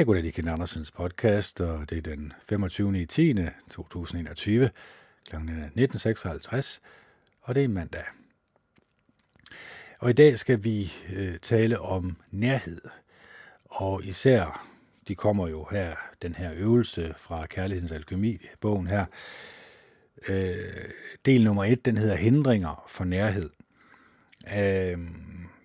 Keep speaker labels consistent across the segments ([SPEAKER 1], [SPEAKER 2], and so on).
[SPEAKER 1] Jeg går lige Ken Andersens podcast, og det er den 25. i 10. 2021. Klokken er 19.56, og det er mandag. Og i dag skal vi øh, tale om nærhed. Og især, de kommer jo her, den her øvelse fra Kærlighedens Alkemi, bogen her. Øh, del nummer et, den hedder Hindringer for nærhed. Øh,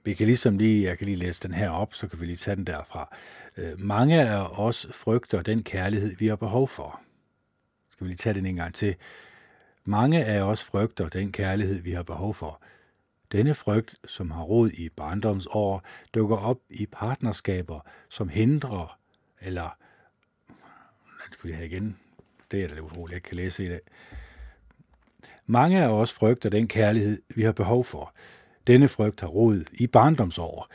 [SPEAKER 1] vi kan ligesom lige, jeg kan lige læse den her op, så kan vi lige tage den derfra. Øh, mange af os frygter den kærlighed, vi har behov for. Skal vi lige tage den en gang til. Mange af os frygter den kærlighed, vi har behov for. Denne frygt, som har rod i barndomsår, dukker op i partnerskaber, som hindrer, eller, den skal vi have igen, det er da utroligt, jeg kan læse i dag. Mange af os frygter den kærlighed, vi har behov for. Denne frygt har rod i barndomsår,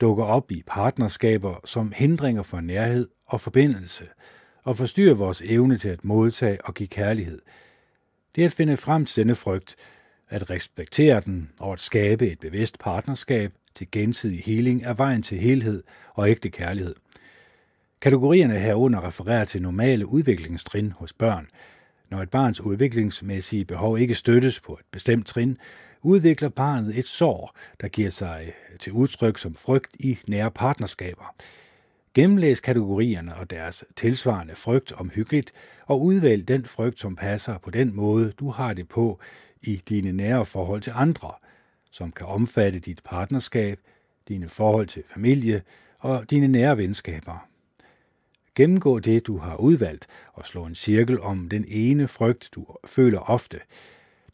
[SPEAKER 1] dukker op i partnerskaber som hindringer for nærhed og forbindelse, og forstyrrer vores evne til at modtage og give kærlighed. Det at finde frem til denne frygt, at respektere den og at skabe et bevidst partnerskab til gensidig healing er vejen til helhed og ægte kærlighed. Kategorierne herunder refererer til normale udviklingstrin hos børn. Når et barns udviklingsmæssige behov ikke støttes på et bestemt trin, udvikler barnet et sår, der giver sig til udtryk som frygt i nære partnerskaber. Gennemlæs kategorierne og deres tilsvarende frygt omhyggeligt, og udvælg den frygt, som passer på den måde, du har det på i dine nære forhold til andre, som kan omfatte dit partnerskab, dine forhold til familie og dine nære venskaber. Gennemgå det, du har udvalgt, og slå en cirkel om den ene frygt, du føler ofte.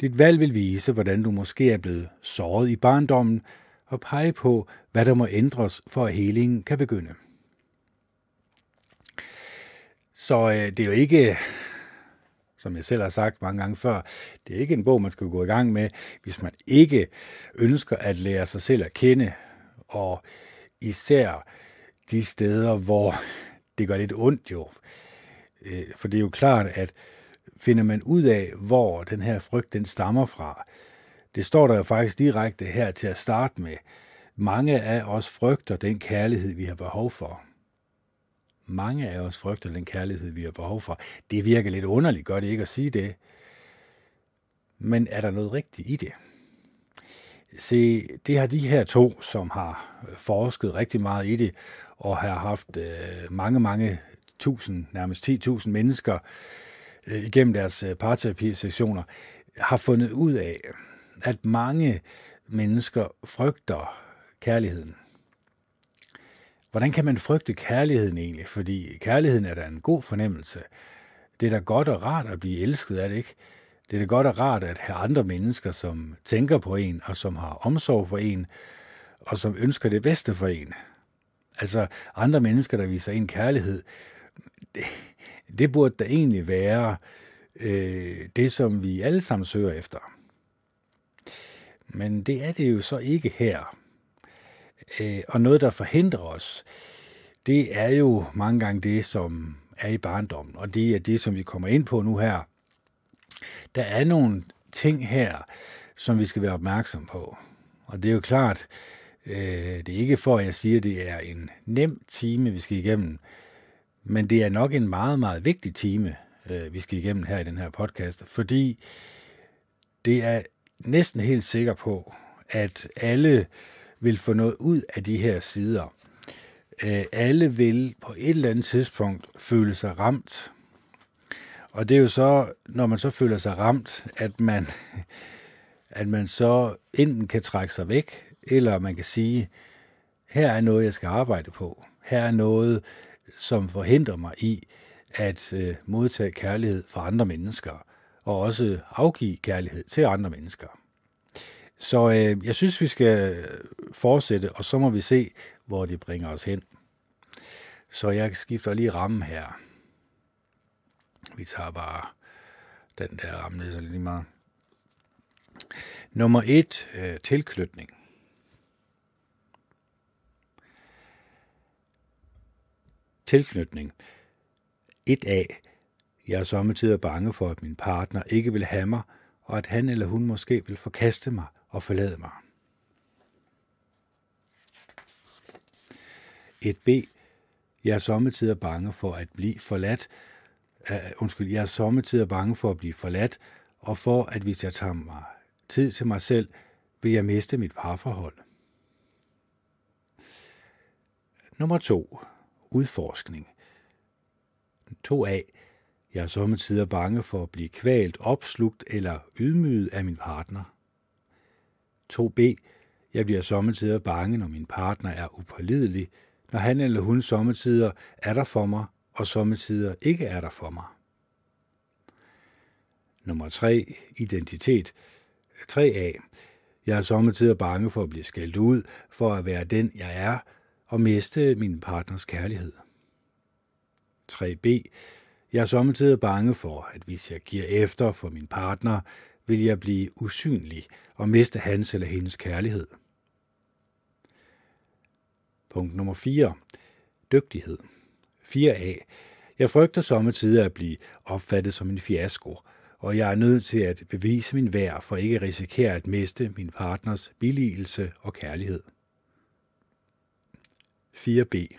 [SPEAKER 1] Dit valg vil vise, hvordan du måske er blevet såret i barndommen, og pege på, hvad der må ændres, for at helingen kan begynde. Så øh, det er jo ikke, som jeg selv har sagt mange gange før, det er ikke en bog, man skal gå i gang med, hvis man ikke ønsker at lære sig selv at kende, og især de steder, hvor det gør lidt ondt jo. Øh, for det er jo klart, at finder man ud af, hvor den her frygt den stammer fra, det står der jo faktisk direkte her til at starte med. Mange af os frygter den kærlighed, vi har behov for. Mange af os frygter den kærlighed, vi har behov for. Det virker lidt underligt, gør det ikke at sige det. Men er der noget rigtigt i det? Se, det har de her to, som har forsket rigtig meget i det, og har haft øh, mange, mange tusind, nærmest 10.000 mennesker øh, igennem deres øh, parterapi-sessioner, har fundet ud af, at mange mennesker frygter kærligheden. Hvordan kan man frygte kærligheden egentlig? Fordi kærligheden er da en god fornemmelse. Det er da godt og rart at blive elsket, er det ikke? Det er da godt og rart at have andre mennesker, som tænker på en, og som har omsorg for en, og som ønsker det bedste for en. Altså andre mennesker, der viser en kærlighed, det, burde da egentlig være øh, det, som vi alle sammen søger efter. Men det er det jo så ikke her. Øh, og noget, der forhindrer os, det er jo mange gange det, som er i barndommen. Og det er det, som vi kommer ind på nu her. Der er nogle ting her, som vi skal være opmærksom på. Og det er jo klart, øh, det er ikke for, at jeg siger, at det er en nem time, vi skal igennem. Men det er nok en meget, meget vigtig time, øh, vi skal igennem her i den her podcast, fordi det er næsten helt sikker på, at alle vil få noget ud af de her sider. Øh, alle vil på et eller andet tidspunkt føle sig ramt. Og det er jo så, når man så føler sig ramt, at man, at man så enten kan trække sig væk, eller man kan sige, her er noget, jeg skal arbejde på. Her er noget, som forhindrer mig i at øh, modtage kærlighed fra andre mennesker, og også afgive kærlighed til andre mennesker. Så øh, jeg synes, vi skal fortsætte, og så må vi se, hvor det bringer os hen. Så jeg skifter lige ramme her. Vi tager bare den der ramme, det er så lige meget. Nummer et, øh, tilknytning. Tilknytning. 1a. Jeg er sommetider bange for, at min partner ikke vil have mig, og at han eller hun måske vil forkaste mig og forlade mig. 1b. Jeg er sommetider bange for at blive forladt. Uh, undskyld, jeg er sommetider bange for at blive forladt, og for at hvis jeg tager mig tid til mig selv, vil jeg miste mit parforhold. Nummer 2. Udforskning. 2a. Jeg er sommetider bange for at blive kvalt, opslugt eller ydmyget af min partner. 2b. Jeg bliver sommetider bange, når min partner er upålidelig, når han eller hun sommetider er der for mig, og sommetider ikke er der for mig. Nummer 3. Identitet. 3a. Jeg er sommetider bange for at blive skældt ud, for at være den, jeg er, og miste min partners kærlighed. 3b. Jeg er sommetider bange for, at hvis jeg giver efter for min partner, vil jeg blive usynlig og miste hans eller hendes kærlighed. Punkt nummer 4. Dygtighed. 4a. Jeg frygter sommetider at blive opfattet som en fiasko, og jeg er nødt til at bevise min værd for ikke at risikere at miste min partners billigelse og kærlighed. 4b.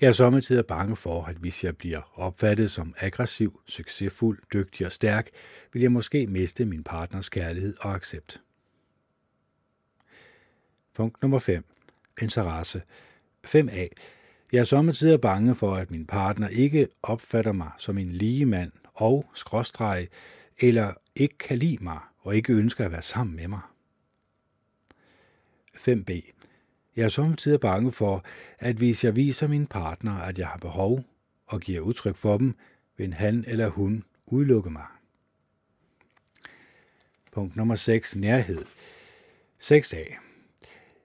[SPEAKER 1] Jeg er sommetider bange for, at hvis jeg bliver opfattet som aggressiv, succesfuld, dygtig og stærk, vil jeg måske miste min partners kærlighed og accept. Punkt nummer 5. Interesse. 5a. Jeg er sommetider bange for, at min partner ikke opfatter mig som en lige mand og skråstreg, eller ikke kan lide mig og ikke ønsker at være sammen med mig. 5b. Jeg er samtidig bange for, at hvis jeg viser min partner, at jeg har behov og giver udtryk for dem, vil han eller hun udelukke mig. Punkt nummer 6. Nærhed. 6a.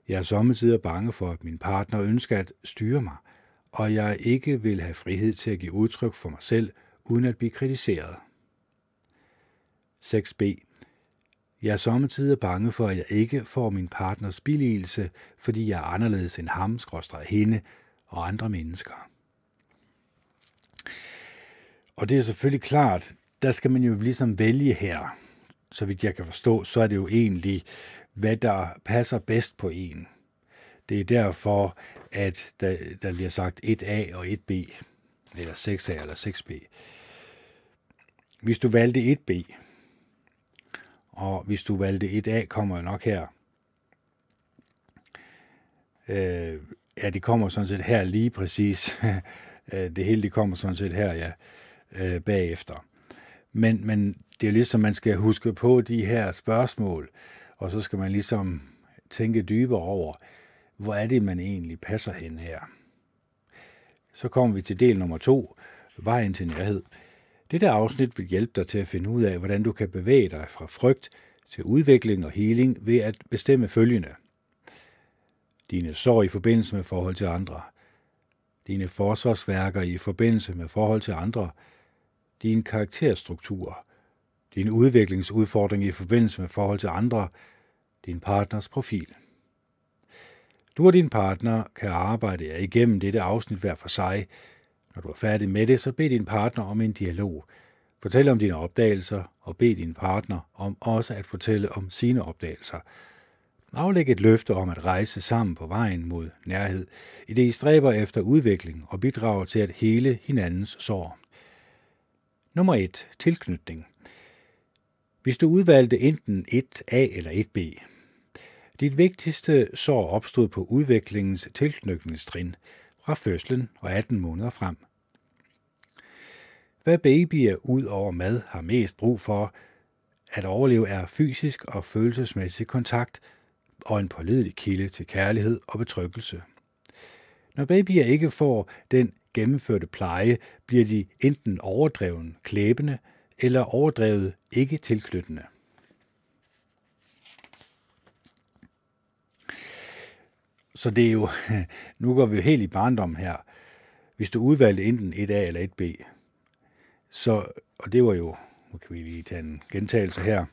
[SPEAKER 1] Jeg er samtidig bange for, at min partner ønsker at styre mig, og jeg ikke vil have frihed til at give udtryk for mig selv, uden at blive kritiseret. 6b. Jeg er samtidig bange for, at jeg ikke får min partners billigelse, fordi jeg er anderledes end ham, skråstrej hende og andre mennesker. Og det er selvfølgelig klart, der skal man jo ligesom vælge her. Så vidt jeg kan forstå, så er det jo egentlig, hvad der passer bedst på en. Det er derfor, at der, der bliver sagt 1A og 1B, eller 6A eller 6B. Hvis du valgte 1B, og hvis du valgte et A, kommer nok her. Øh, ja, det kommer sådan set her lige præcis. Øh, det hele det kommer sådan set her, ja, øh, bagefter. Men, men det er ligesom, man skal huske på de her spørgsmål, og så skal man ligesom tænke dybere over, hvor er det, man egentlig passer hen her. Så kommer vi til del nummer to, vejen til nærhed. Dette afsnit vil hjælpe dig til at finde ud af, hvordan du kan bevæge dig fra frygt til udvikling og healing ved at bestemme følgende. Dine sår i forbindelse med forhold til andre. Dine forsvarsværker i forbindelse med forhold til andre. Din karakterstruktur. Din udviklingsudfordring i forbindelse med forhold til andre. Din partners profil. Du og din partner kan arbejde jer igennem dette afsnit hver for sig, når du er færdig med det, så bed din partner om en dialog. Fortæl om dine opdagelser, og bed din partner om også at fortælle om sine opdagelser. Aflæg et løfte om at rejse sammen på vejen mod nærhed, i det I stræber efter udvikling og bidrager til at hele hinandens sår. Nummer 1. Tilknytning. Hvis du udvalgte enten 1A eller 1B, dit vigtigste sår opstod på udviklingens tilknytningstrin fra fødslen og 18 måneder frem. Hvad babyer ud over mad har mest brug for at overleve er fysisk og følelsesmæssig kontakt og en pålidelig kilde til kærlighed og betryggelse. Når babyer ikke får den gennemførte pleje, bliver de enten overdreven klæbende eller overdrevet ikke tilknyttende. Så det er jo, nu går vi jo helt i barndom her. Hvis du udvalgte enten 1A eller 1B, så, og det var jo, nu kan vi lige tage en gentagelse her.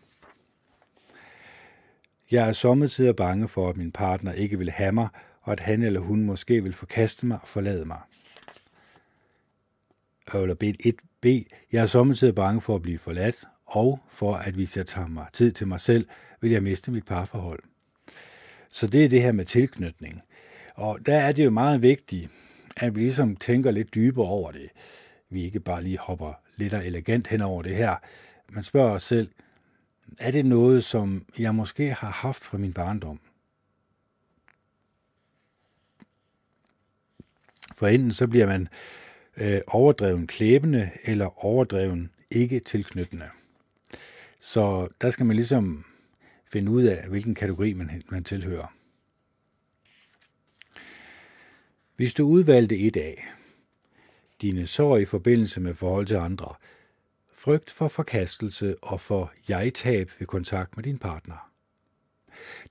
[SPEAKER 1] Jeg er sommetider bange for, at min partner ikke vil have mig, og at han eller hun måske vil forkaste mig og forlade mig. Eller B1b. Jeg er sommetider bange for at blive forladt, og for at hvis jeg tager mig tid til mig selv, vil jeg miste mit parforhold. Så det er det her med tilknytning. Og der er det jo meget vigtigt, at vi ligesom tænker lidt dybere over det. Vi ikke bare lige hopper lidt og elegant hen over det her. Man spørger os selv, er det noget, som jeg måske har haft fra min barndom? For enten så bliver man øh, overdreven klæbende eller overdreven ikke tilknyttende. Så der skal man ligesom finde ud af, hvilken kategori man, man tilhører. Hvis du udvalgte et af dine sår i forbindelse med forhold til andre, frygt for forkastelse og for jeg-tab ved kontakt med din partner.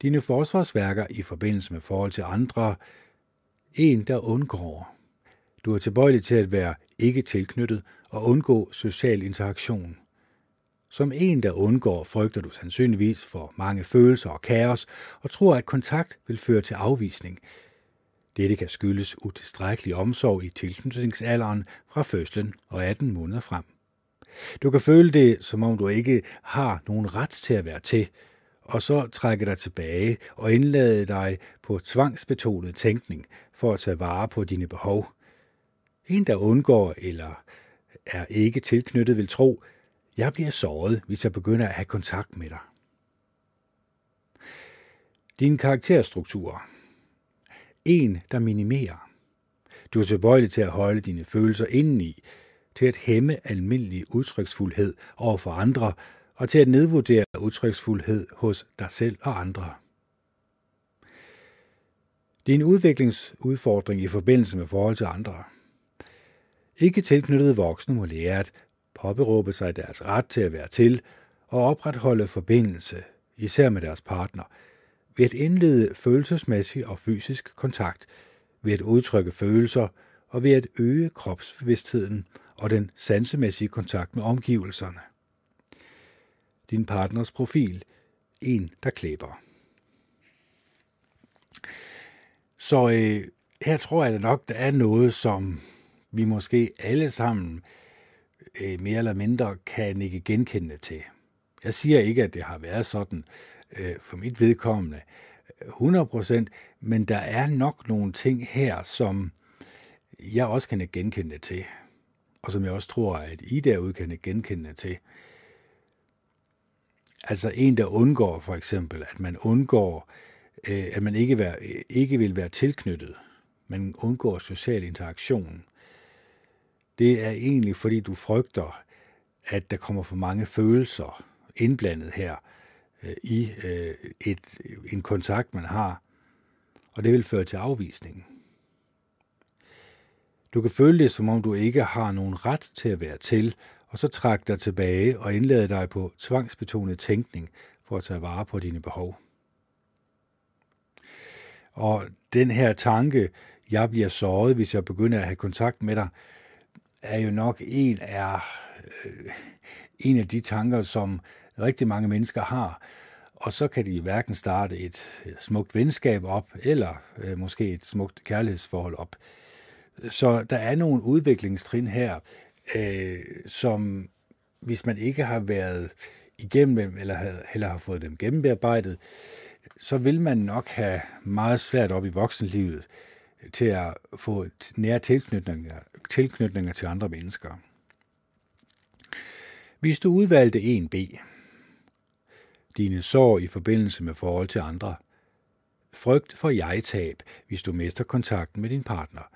[SPEAKER 1] Dine forsvarsværker i forbindelse med forhold til andre, en, der undgår. Du er tilbøjelig til at være ikke tilknyttet og undgå social interaktion. Som en, der undgår, frygter du sandsynligvis for mange følelser og kaos, og tror, at kontakt vil føre til afvisning. Dette kan skyldes utilstrækkelig omsorg i tilknytningsalderen fra fødslen og 18 måneder frem. Du kan føle det, som om du ikke har nogen ret til at være til, og så trække dig tilbage og indlade dig på tvangsbetonet tænkning for at tage vare på dine behov. En, der undgår eller er ikke tilknyttet, vil tro, jeg bliver såret, hvis jeg begynder at have kontakt med dig. Din karakterstruktur. En, der minimerer. Du er tilbøjelig til at holde dine følelser indeni, til at hæmme almindelig udtryksfuldhed over for andre og til at nedvurdere udtryksfuldhed hos dig selv og andre. Det er en udviklingsudfordring i forbindelse med forhold til andre. Ikke tilknyttede voksne må lære at påberåbe sig deres ret til at være til og opretholde forbindelse, især med deres partner, ved at indlede følelsesmæssig og fysisk kontakt, ved at udtrykke følelser og ved at øge kropsbevidstheden og den sansemæssige kontakt med omgivelserne. Din partners profil. En, der klæber. Så øh, her tror jeg da nok, der er noget, som vi måske alle sammen øh, mere eller mindre kan ikke genkende til. Jeg siger ikke, at det har været sådan øh, for mit vedkommende øh, 100%, men der er nok nogle ting her, som jeg også kan genkende til og som jeg også tror, at I derude kan genkende til. Altså en, der undgår for eksempel, at man undgår, øh, at man ikke, være, ikke vil være tilknyttet. Man undgår social interaktion. Det er egentlig, fordi du frygter, at der kommer for mange følelser indblandet her øh, i øh, et, en kontakt, man har, og det vil føre til afvisning. Du kan føle det, som om du ikke har nogen ret til at være til, og så træk dig tilbage og indlade dig på tvangsbetonet tænkning for at tage vare på dine behov. Og den her tanke, jeg bliver såret, hvis jeg begynder at have kontakt med dig, er jo nok en af, øh, en af de tanker, som rigtig mange mennesker har. Og så kan de hverken starte et øh, smukt venskab op, eller øh, måske et smukt kærlighedsforhold op. Så der er nogle udviklingstrin her, øh, som hvis man ikke har været igennem dem, eller har, eller har fået dem gennembearbejdet, så vil man nok have meget svært op i voksenlivet til at få nære tilknytninger, tilknytninger til andre mennesker. Hvis du udvalgte 1b, dine sår i forbindelse med forhold til andre, frygt for jeg-tab, hvis du mister kontakten med din partner –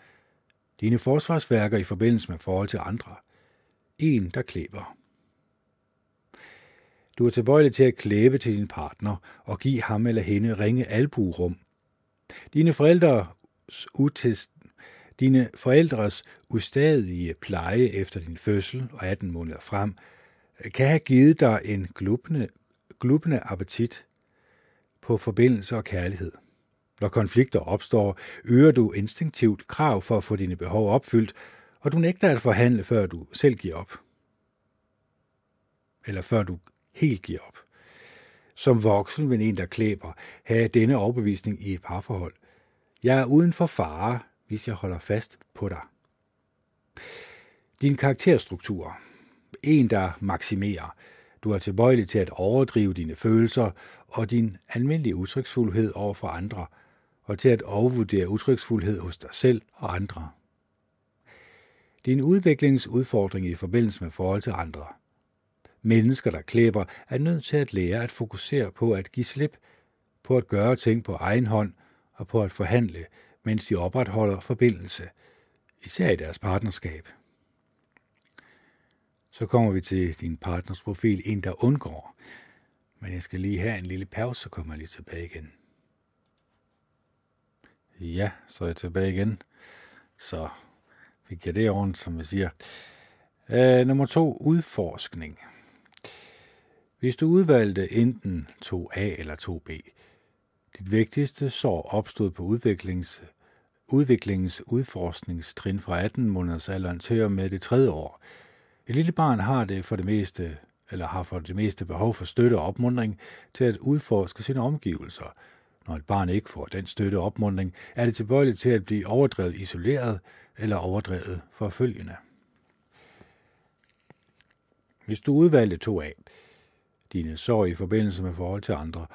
[SPEAKER 1] dine forsvarsværker i forbindelse med forhold til andre. En, der klæber. Du er tilbøjelig til at klæbe til din partner og give ham eller hende ringe albuerum. Dine forældres utest, dine forældres ustadige pleje efter din fødsel og 18 måneder frem kan have givet dig en glubende, glubende appetit på forbindelse og kærlighed. Når konflikter opstår, øger du instinktivt krav for at få dine behov opfyldt, og du nægter at forhandle, før du selv giver op. Eller før du helt giver op. Som voksen vil en, der klæber, have denne overbevisning i et parforhold. Jeg er uden for fare, hvis jeg holder fast på dig. Din karakterstruktur. En, der maksimerer. Du er tilbøjelig til at overdrive dine følelser og din almindelige udtryksfuldhed over for andre – og til at overvurdere udtryksfuldhed hos dig selv og andre. Det er en udviklingsudfordring i forbindelse med forhold til andre. Mennesker, der klæber, er nødt til at lære at fokusere på at give slip, på at gøre ting på egen hånd og på at forhandle, mens de opretholder forbindelse, især i deres partnerskab. Så kommer vi til din partners profil, en der undgår. Men jeg skal lige have en lille pause, så kommer jeg lige tilbage igen. Ja, så er jeg tilbage igen. Så fik jeg det ordentligt, som jeg siger. Øh, nummer to, udforskning. Hvis du udvalgte enten 2A eller 2B, dit vigtigste sår opstod på udviklings, udviklingens udforskningstrin fra 18 måneders alderen til og med det tredje år. Et lille barn har det for det meste eller har for det meste behov for støtte og opmundring til at udforske sine omgivelser. Når et barn ikke får den støtte og opmundring, er det tilbøjeligt til at blive overdrevet isoleret eller overdrevet forfølgende. Hvis du udvalgte to af dine sorg i forbindelse med forhold til andre,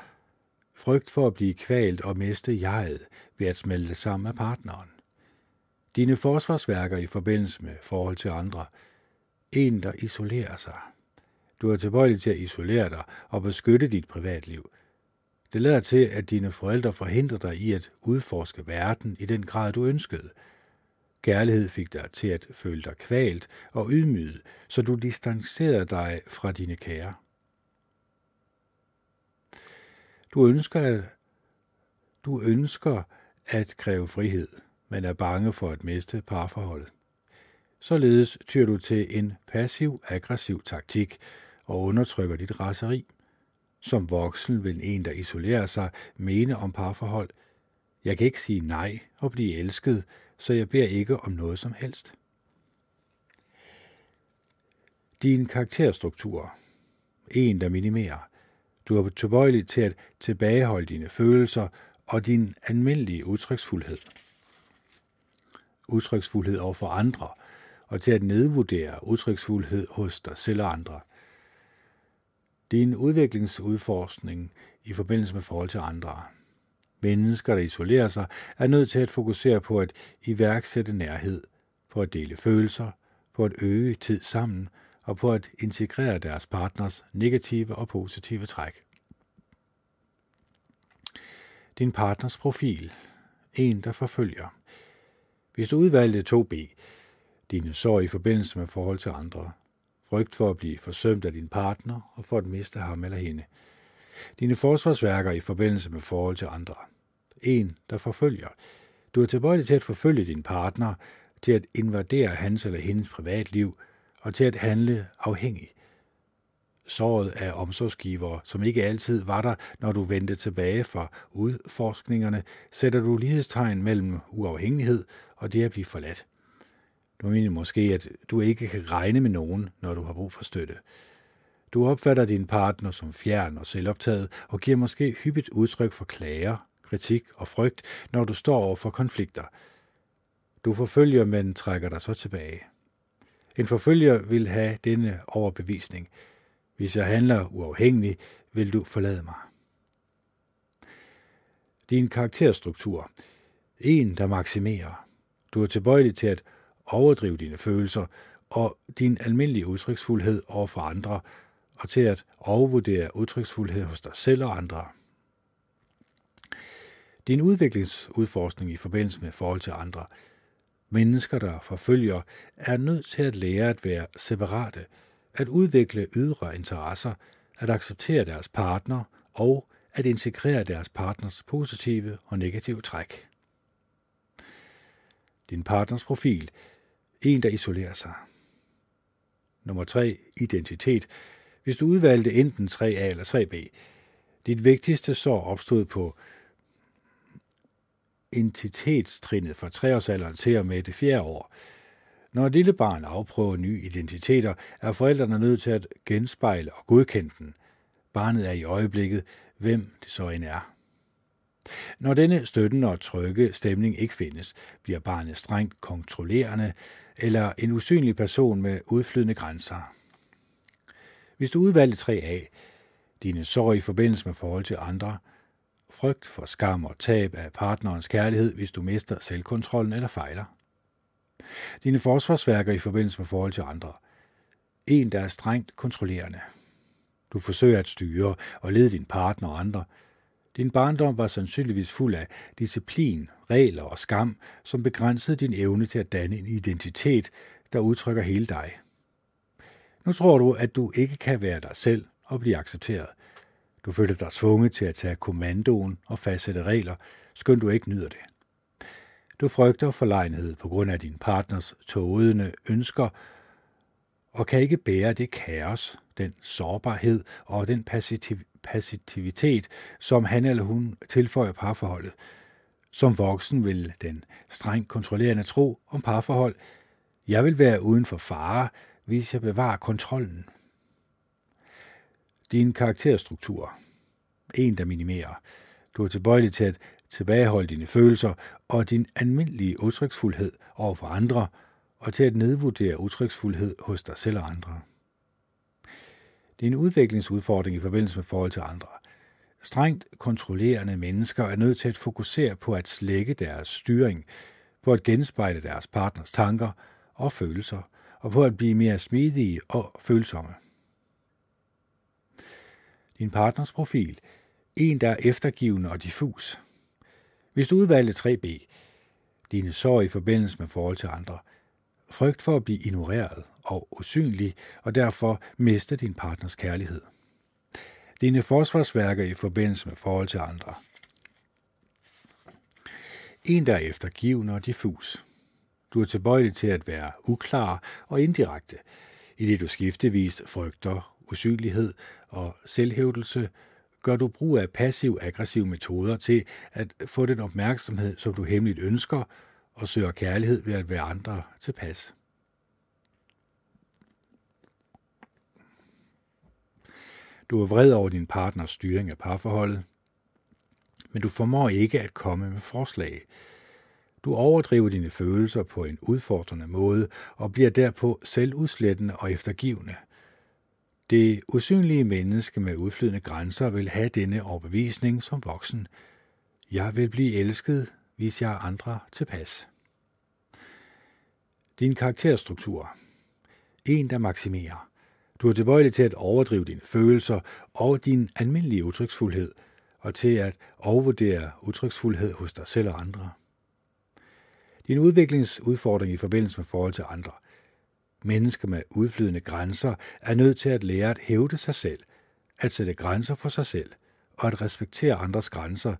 [SPEAKER 1] frygt for at blive kvalt og miste jeget ved at smelte sammen med partneren, dine forsvarsværker i forbindelse med forhold til andre, en, der isolerer sig, du er tilbøjelig til at isolere dig og beskytte dit privatliv. Det lader til, at dine forældre forhindrer dig i at udforske verden i den grad, du ønskede. Kærlighed fik dig til at føle dig kvalt og ydmyget, så du distancerede dig fra dine kære. Du ønsker, at, du ønsker at kræve frihed, men er bange for at miste parforholdet. Således tyr du til en passiv-aggressiv taktik, og undertrykker dit raseri. Som voksen vil en, der isolerer sig, mene om parforhold. Jeg kan ikke sige nej og blive elsket, så jeg beder ikke om noget som helst. Din karakterstruktur. En, der minimerer. Du er tilbøjelig til at tilbageholde dine følelser og din almindelige udtryksfuldhed. Udtryksfuldhed over for andre, og til at nedvurdere udtryksfuldhed hos dig selv og andre – det er en udviklingsudforskning i forbindelse med forhold til andre. Mennesker, der isolerer sig, er nødt til at fokusere på at iværksætte nærhed, på at dele følelser, på at øge tid sammen og på at integrere deres partners negative og positive træk. Din partners profil. En, der forfølger. Hvis du udvalgte 2B, dine sorg i forbindelse med forhold til andre, frygt for at blive forsømt af din partner og for at miste ham eller hende. Dine forsvarsværker i forbindelse med forhold til andre. En, der forfølger. Du er tilbøjelig til at forfølge din partner, til at invadere hans eller hendes privatliv og til at handle afhængig. Såret af omsorgsgivere, som ikke altid var der, når du vendte tilbage fra udforskningerne, sætter du lighedstegn mellem uafhængighed og det at blive forladt. Du mener måske, at du ikke kan regne med nogen, når du har brug for støtte. Du opfatter din partner som fjern og selvoptaget og giver måske hyppigt udtryk for klager, kritik og frygt, når du står over for konflikter. Du forfølger, men trækker dig så tilbage. En forfølger vil have denne overbevisning. Hvis jeg handler uafhængigt, vil du forlade mig. Din karakterstruktur. En, der maksimerer. Du er tilbøjelig til at overdrive dine følelser og din almindelige udtryksfuldhed over for andre, og til at overvurdere udtryksfuldhed hos dig selv og andre. Din udviklingsudforskning i forbindelse med forhold til andre. Mennesker, der forfølger, er nødt til at lære at være separate, at udvikle ydre interesser, at acceptere deres partner og at integrere deres partners positive og negative træk. Din partners profil en, der isolerer sig. Nummer 3. Identitet. Hvis du udvalgte enten 3A eller 3B, dit vigtigste sår opstod på entitetstrinnet fra treårsalderen til og med det fjerde år. Når et lille barn afprøver nye identiteter, er forældrene nødt til at genspejle og godkende den. Barnet er i øjeblikket, hvem det så end er. Når denne støttende og trygge stemning ikke findes, bliver barnet strengt kontrollerende eller en usynlig person med udflydende grænser. Hvis du udvalgte 3A, dine sorg i forbindelse med forhold til andre, frygt for skam og tab af partnerens kærlighed, hvis du mister selvkontrollen eller fejler. Dine forsvarsværker i forbindelse med forhold til andre. En, der er strengt kontrollerende. Du forsøger at styre og lede din partner og andre. Din barndom var sandsynligvis fuld af disciplin, regler og skam, som begrænsede din evne til at danne en identitet, der udtrykker hele dig. Nu tror du, at du ikke kan være dig selv og blive accepteret. Du føler dig tvunget til at tage kommandoen og fastsætte regler, skønt du ikke nyder det. Du frygter forlegenhed på grund af din partners tågede ønsker, og kan ikke bære det kaos, den sårbarhed og den passivitet, som han eller hun tilføjer parforholdet. Som voksen vil den strengt kontrollerende tro om parforhold, jeg vil være uden for fare, hvis jeg bevarer kontrollen. Din karakterstruktur. En, der minimerer. Du er tilbøjelig til at tilbageholde dine følelser og din almindelige udtryksfuldhed over for andre, og til at nedvurdere udtryksfuldhed hos dig selv og andre. Din udviklingsudfordring i forbindelse med forhold til andre. Strengt kontrollerende mennesker er nødt til at fokusere på at slække deres styring, på at genspejle deres partners tanker og følelser, og på at blive mere smidige og følsomme. Din partners profil. En, der er eftergivende og diffus. Hvis du udvalgte 3B, dine sorg i forbindelse med forhold til andre, frygt for at blive ignoreret og usynlig, og derfor mister din partners kærlighed. Dine forsvarsværker i forbindelse med forhold til andre. En, der er eftergivende og diffus. Du er tilbøjelig til at være uklar og indirekte, i det du skiftevis frygter usynlighed og selvhævdelse, gør du brug af passiv-aggressive metoder til at få den opmærksomhed, som du hemmeligt ønsker, og søger kærlighed ved at være andre tilpas. Du er vred over din partners styring af parforholdet, men du formår ikke at komme med forslag. Du overdriver dine følelser på en udfordrende måde og bliver derpå selvudslættende og eftergivende. Det usynlige menneske med udflydende grænser vil have denne overbevisning som voksen. Jeg vil blive elsket, hvis jeg er andre tilpas. Din karakterstruktur. En, der maksimerer. Du er tilbøjelig til at overdrive dine følelser og din almindelige udtryksfuldhed, og til at overvurdere udtryksfuldhed hos dig selv og andre. Din udviklingsudfordring i forbindelse med forhold til andre. Mennesker med udflydende grænser er nødt til at lære at hævde sig selv, at sætte grænser for sig selv og at respektere andres grænser,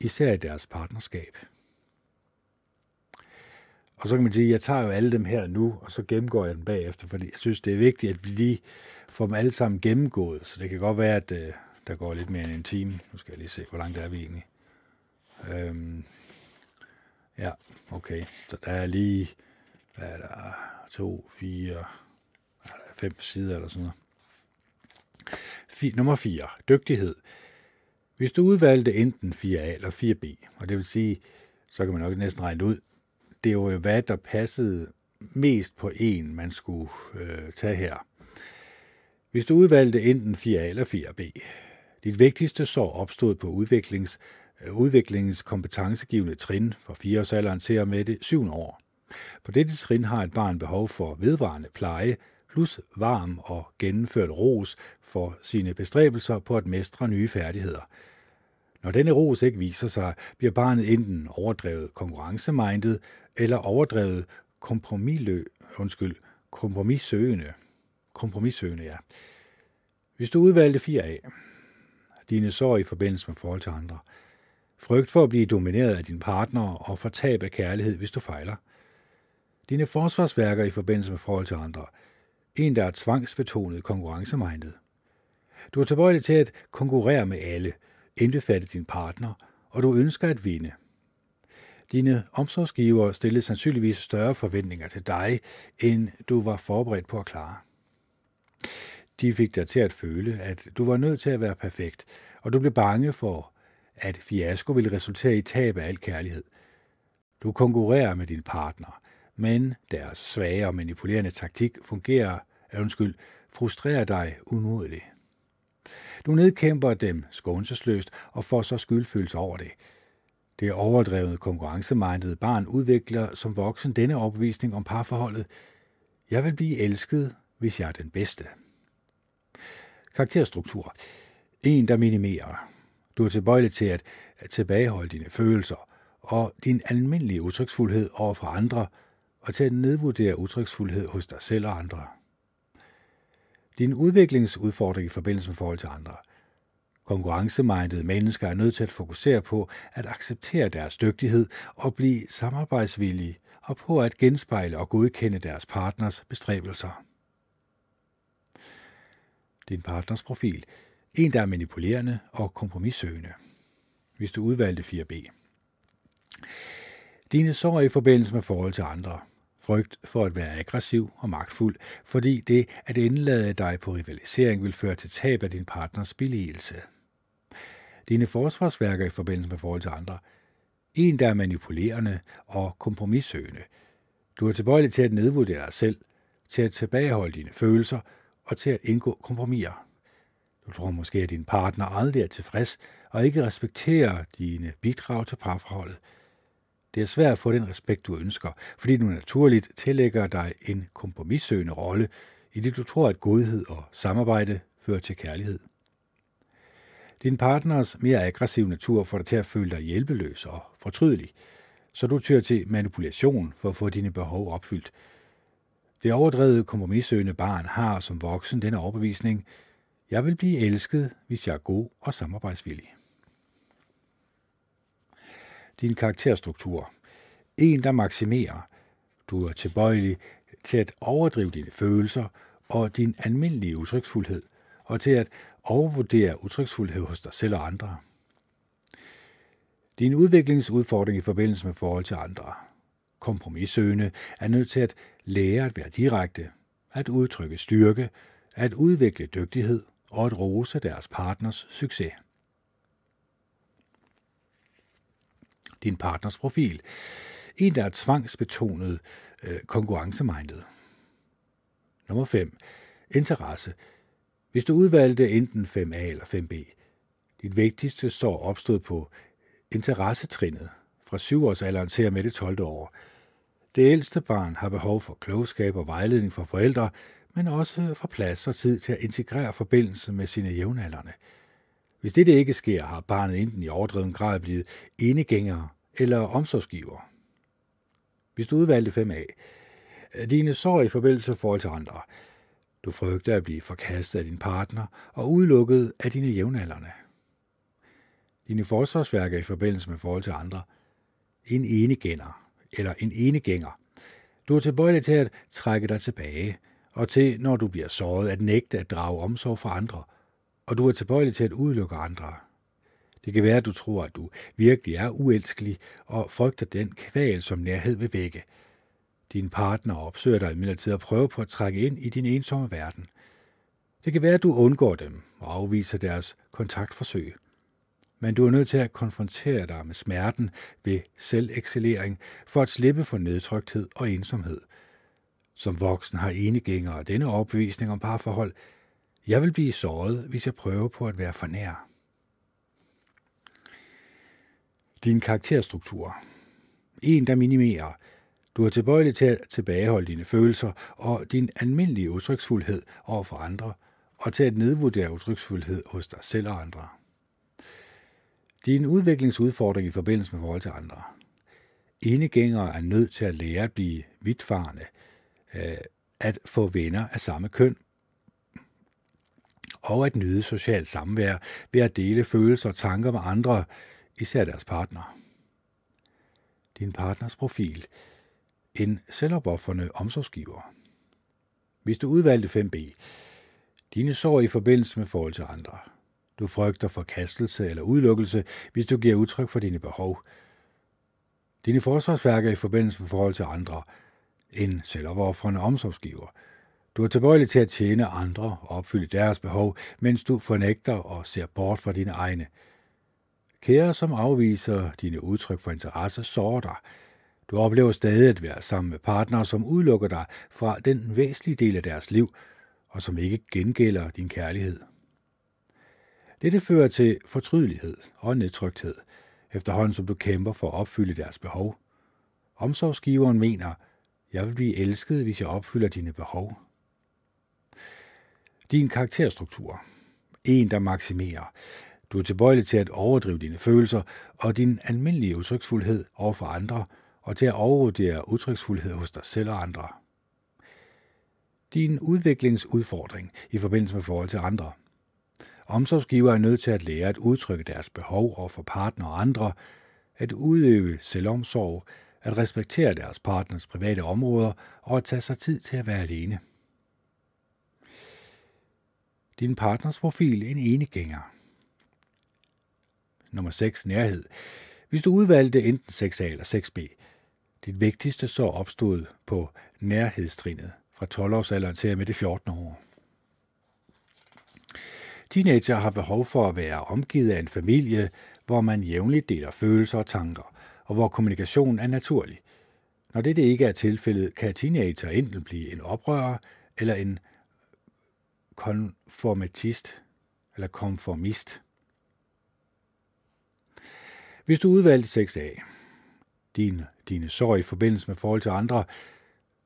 [SPEAKER 1] især i deres partnerskab. Og så kan man sige, at jeg tager jo alle dem her nu, og så gennemgår jeg dem bagefter, fordi jeg synes, det er vigtigt, at vi lige får dem alle sammen gennemgået. Så det kan godt være, at øh, der går lidt mere end en time. Nu skal jeg lige se, hvor langt er vi egentlig. Øhm, ja, okay. Så der er lige, hvad er der, to, fire, fem sider eller sådan noget. F- nummer 4. Dygtighed. Hvis du udvalgte enten 4A eller 4B, og det vil sige, så kan man nok næsten regne ud, det var jo øh, hvad, der passede mest på en, man skulle øh, tage her. Hvis du udvalgte enten 4A eller 4B, dit vigtigste sår opstod på udviklings, øh, udviklingens kompetencegivende trin fra 4-årsalderen til og med det 7. år. På dette trin har et barn behov for vedvarende pleje, plus varm og gennemført ros for sine bestræbelser på at mestre nye færdigheder – når denne ros ikke viser sig, bliver barnet enten overdrevet konkurrencemindet eller overdrevet kompromislø, undskyld, kompromissøgende. Kompromissøgende, ja. Hvis du udvalgte 4A, dine sår i forbindelse med forhold til andre, frygt for at blive domineret af din partner og for tab af kærlighed, hvis du fejler, dine forsvarsværker i forbindelse med forhold til andre, en, der er tvangsbetonet konkurrencemindet. Du er tilbøjelig til at konkurrere med alle – indbefatte din partner, og du ønsker at vinde. Dine omsorgsgiver stillede sandsynligvis større forventninger til dig, end du var forberedt på at klare. De fik dig til at føle, at du var nødt til at være perfekt, og du blev bange for, at fiasko ville resultere i tab af al kærlighed. Du konkurrerer med din partner, men deres svage og manipulerende taktik fungerer, undskyld, frustrerer dig umodeligt. Du nedkæmper dem skånselsløst og får så skyldfølelse over det. Det overdrevet konkurrencemindede barn udvikler som voksen denne opvisning om parforholdet. Jeg vil blive elsket, hvis jeg er den bedste. Karakterstruktur. En, der minimerer. Du er tilbøjelig til at tilbageholde dine følelser og din almindelige udtryksfuldhed over for andre, og til at nedvurdere udtryksfuldhed hos dig selv og andre. Din udviklingsudfordring i forbindelse med forhold til andre. Konkurrencemindede mennesker er nødt til at fokusere på at acceptere deres dygtighed og blive samarbejdsvillige og på at genspejle og godkende deres partners bestræbelser. Din partners profil. En, der er manipulerende og kompromissøgende. Hvis du udvalgte 4b. Dine sår i forbindelse med forhold til andre. Frygt for at være aggressiv og magtfuld, fordi det at indlade dig på rivalisering vil føre til tab af din partners billigelse. Dine forsvarsværker i forbindelse med forhold til andre. En, der er manipulerende og kompromissøgende. Du er tilbøjelig til at nedvurdere dig selv, til at tilbageholde dine følelser og til at indgå kompromiser. Du tror måske, at din partner aldrig er tilfreds og ikke respekterer dine bidrag til parforholdet – det er svært at få den respekt, du ønsker, fordi du naturligt tillægger dig en kompromissøgende rolle, i det du tror, at godhed og samarbejde fører til kærlighed. Din partners mere aggressive natur får dig til at føle dig hjælpeløs og fortrydelig, så du tyr til manipulation for at få dine behov opfyldt. Det overdrevet kompromissøgende barn har som voksen denne overbevisning, jeg vil blive elsket, hvis jeg er god og samarbejdsvillig din karakterstruktur. En, der maksimerer. Du er tilbøjelig til at overdrive dine følelser og din almindelige udtryksfuldhed, og til at overvurdere udtryksfuldhed hos dig selv og andre. Din udviklingsudfordring i forbindelse med forhold til andre. Kompromissøgende er nødt til at lære at være direkte, at udtrykke styrke, at udvikle dygtighed og at rose deres partners succes. Din partners profil. En, der er tvangsbetonet øh, konkurrencemindet. Nummer 5. Interesse. Hvis du udvalgte enten 5A eller 5B, dit vigtigste står opstået på interessetrinnet fra 7-årsalderen til med det 12. år. Det ældste barn har behov for klogskab og vejledning fra forældre, men også for plads og tid til at integrere forbindelsen med sine jævnaldrende – hvis det ikke sker, har barnet enten i overdreven grad blevet enegænger eller omsorgsgiver. Hvis du udvalgte 5A, dine sår i forbindelse forhold til andre. Du frygter at blive forkastet af din partner og udelukket af dine jævnaldrende. Dine forsvarsværker i forbindelse med forhold til andre. En enegænger eller en enegænger. Du er tilbøjelig til at trække dig tilbage, og til, når du bliver såret, at nægte at drage omsorg for andre – og du er tilbøjelig til at udelukke andre. Det kan være, at du tror, at du virkelig er uelskelig og frygter den kval, som nærhed vil vække. Din partner opsøger dig imidlertid at prøve på at trække ind i din ensomme verden. Det kan være, at du undgår dem og afviser deres kontaktforsøg. Men du er nødt til at konfrontere dig med smerten ved selvexcellering for at slippe for nedtrykthed og ensomhed. Som voksen har enegængere denne opbevisning om parforhold, jeg vil blive såret, hvis jeg prøver på at være for nær. Din karakterstruktur. En, der minimerer. Du er tilbøjelig til at tilbageholde dine følelser og din almindelige udtryksfuldhed over for andre, og til at nedvurdere udtryksfuldhed hos dig selv og andre. Din udviklingsudfordring i forbindelse med forhold til andre. Enegængere er nødt til at lære at blive vidtfarende, øh, at få venner af samme køn – og at nyde socialt samvær ved at dele følelser og tanker med andre, især deres partner. Din partners profil. En selvopoffrende omsorgsgiver. Hvis du udvalgte 5b, dine sår i forbindelse med forhold til andre. Du frygter forkastelse eller udelukkelse, hvis du giver udtryk for dine behov. Dine forsvarsværker i forbindelse med forhold til andre. En selvopoffrende omsorgsgiver – du er tilbøjelig til at tjene andre og opfylde deres behov, mens du fornægter og ser bort fra dine egne. Kære, som afviser dine udtryk for interesse, sårer dig. Du oplever stadig at være sammen med partnere, som udelukker dig fra den væsentlige del af deres liv, og som ikke gengælder din kærlighed. Dette fører til fortrydelighed og nedtrykthed, efterhånden som du kæmper for at opfylde deres behov. Omsorgsgiveren mener, jeg vil blive elsket, hvis jeg opfylder dine behov. Din karakterstruktur. En, der maksimerer. Du er tilbøjelig til at overdrive dine følelser og din almindelige udtryksfuldhed over for andre, og til at overvurdere udtryksfuldhed hos dig selv og andre. Din udviklingsudfordring i forbindelse med forhold til andre. Omsorgsgiver er nødt til at lære at udtrykke deres behov over for partner og andre, at udøve selvomsorg, at respektere deres partners private områder og at tage sig tid til at være alene. Din partners profil en enegænger. Nummer 6. Nærhed. Hvis du udvalgte enten 6A eller 6B, dit vigtigste så opstod på nærhedstrinet fra 12-årsalderen til med det 14. år. Teenager har behov for at være omgivet af en familie, hvor man jævnligt deler følelser og tanker, og hvor kommunikation er naturlig. Når dette ikke er tilfældet, kan teenager enten blive en oprører eller en konformatist eller konformist. Hvis du udvalgte 6A, din, dine sorg i forbindelse med forhold til andre,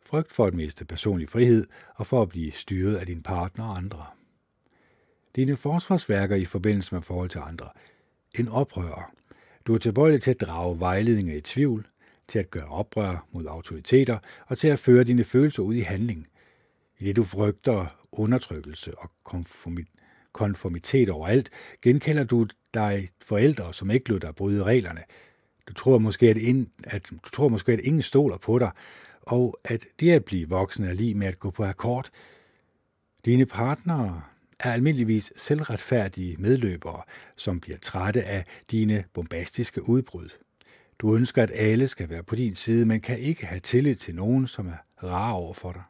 [SPEAKER 1] frygt for at miste personlig frihed og for at blive styret af din partner og andre. Dine forsvarsværker i forbindelse med forhold til andre. En oprører. Du er tilbøjelig til at drage vejledninger i tvivl, til at gøre oprør mod autoriteter og til at føre dine følelser ud i handling. Det du frygter undertrykkelse og konformitet overalt, genkalder du dig forældre, som ikke lod dig bryde reglerne. Du tror måske, at, ind, at, du tror måske, at ingen stoler på dig, og at det at blive voksen er lige med at gå på akkord. Dine partnere er almindeligvis selvretfærdige medløbere, som bliver trætte af dine bombastiske udbrud. Du ønsker, at alle skal være på din side, men kan ikke have tillid til nogen, som er rar over for dig.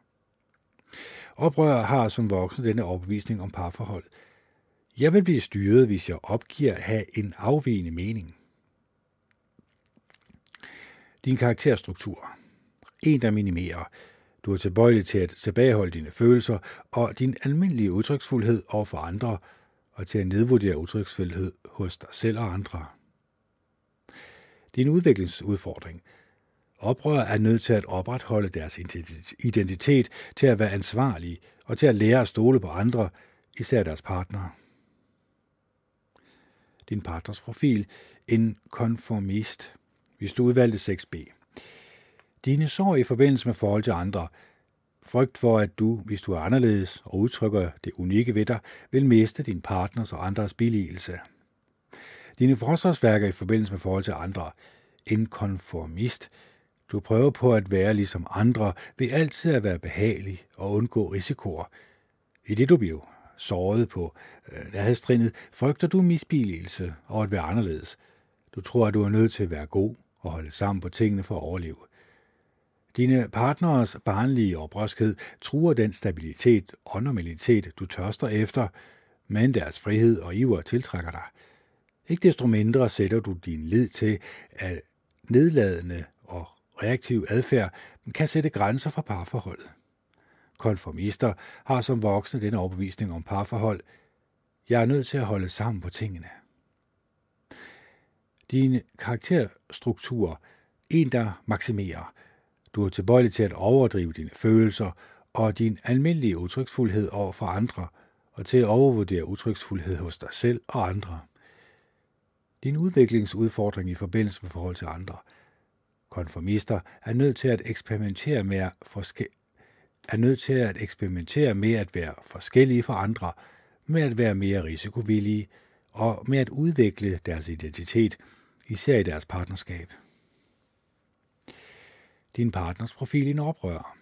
[SPEAKER 1] Oprører har som voksen denne overbevisning om parforhold. Jeg vil blive styret, hvis jeg opgiver at have en afvigende mening. Din karakterstruktur. En, der minimerer. Du er tilbøjelig til at tilbageholde dine følelser og din almindelige udtryksfuldhed over for andre, og til at nedvurdere udtryksfuldhed hos dig selv og andre. Din udviklingsudfordring. Oprør er nødt til at opretholde deres identitet, til at være ansvarlige og til at lære at stole på andre, især deres partnere. Din partners profil. En konformist. Hvis du udvalgte 6b. Dine sår i forbindelse med forhold til andre. Frygt for, at du, hvis du er anderledes og udtrykker det unikke ved dig, vil miste din partners og andres billigelse. Dine forsvarsværker i forbindelse med forhold til andre. En konformist. Du prøver på at være ligesom andre ved altid at være behagelig og undgå risikoer. I det du bliver såret på øh, nærhedstrinnet, frygter du misbilligelse og at være anderledes. Du tror, at du er nødt til at være god og holde sammen på tingene for at overleve. Dine partners barnlige oprørskhed truer den stabilitet og normalitet, du tørster efter, men deres frihed og iver tiltrækker dig. Ikke desto mindre sætter du din lid til, at nedladende reaktiv adfærd kan sætte grænser for parforholdet. Konformister har som voksne den overbevisning om parforhold. Jeg er nødt til at holde sammen på tingene. Din karakterstruktur, en der maksimerer, du er tilbøjelig til at overdrive dine følelser og din almindelige udtryksfuldhed over for andre, og til at overvurdere udtryksfuldhed hos dig selv og andre. Din udviklingsudfordring i forbindelse med forhold til andre. Konformister er nødt til at eksperimentere med forske- er nødt til at eksperimentere med at være forskellige fra andre, med at være mere risikovillige og med at udvikle deres identitet, især i deres partnerskab din partners profil i en oprør.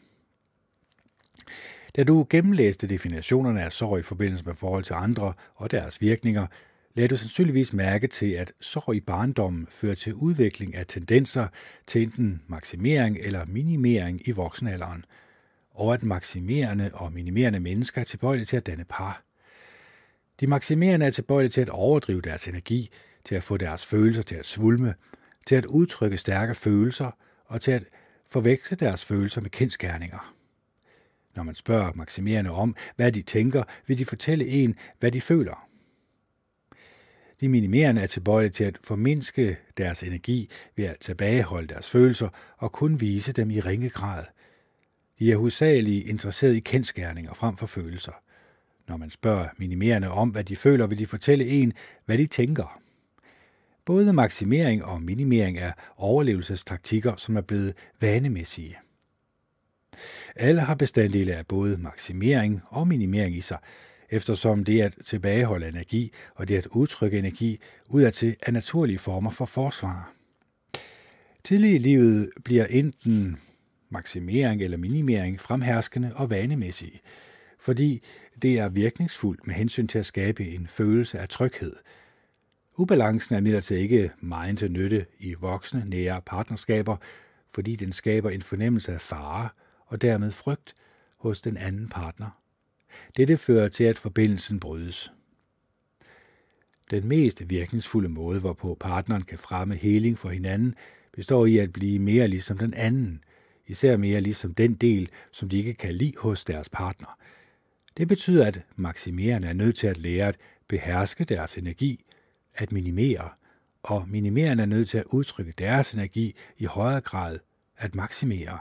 [SPEAKER 1] Da du gennemlæste definitionerne af sorg i forbindelse med forhold til andre og deres virkninger, lagde du sandsynligvis mærke til, at sorg i barndommen fører til udvikling af tendenser til enten maksimering eller minimering i voksenalderen, og at maksimerende og minimerende mennesker er tilbøjelige til at danne par. De maksimerende er tilbøjelige til at overdrive deres energi, til at få deres følelser til at svulme, til at udtrykke stærke følelser og til at forveksle deres følelser med kendskærninger. Når man spørger maksimerende om, hvad de tænker, vil de fortælle en, hvad de føler. De minimerende er tilbøjelige til at formindske deres energi ved at tilbageholde deres følelser og kun vise dem i ringe grad. De er hovedsageligt interesseret i kendskærninger frem for følelser. Når man spørger minimerende om, hvad de føler, vil de fortælle en, hvad de tænker. Både maksimering og minimering er overlevelsestaktikker, som er blevet vanemæssige. Alle har bestanddele af både maksimering og minimering i sig, eftersom det at tilbageholde energi og det at udtrykke energi udadtil er naturlige former for forsvar. Tidlig i livet bliver enten maksimering eller minimering fremherskende og vanemæssige, fordi det er virkningsfuldt med hensyn til at skabe en følelse af tryghed. Ubalancen er imidlertid ikke meget til nytte i voksne, nære partnerskaber, fordi den skaber en fornemmelse af fare og dermed frygt hos den anden partner. Dette fører til, at forbindelsen brydes. Den mest virkningsfulde måde, hvorpå partneren kan fremme heling for hinanden, består i at blive mere ligesom den anden, især mere ligesom den del, som de ikke kan lide hos deres partner. Det betyder, at maksimererne er nødt til at lære at beherske deres energi, at minimere, og minimererne er nødt til at udtrykke deres energi i højere grad at maksimere.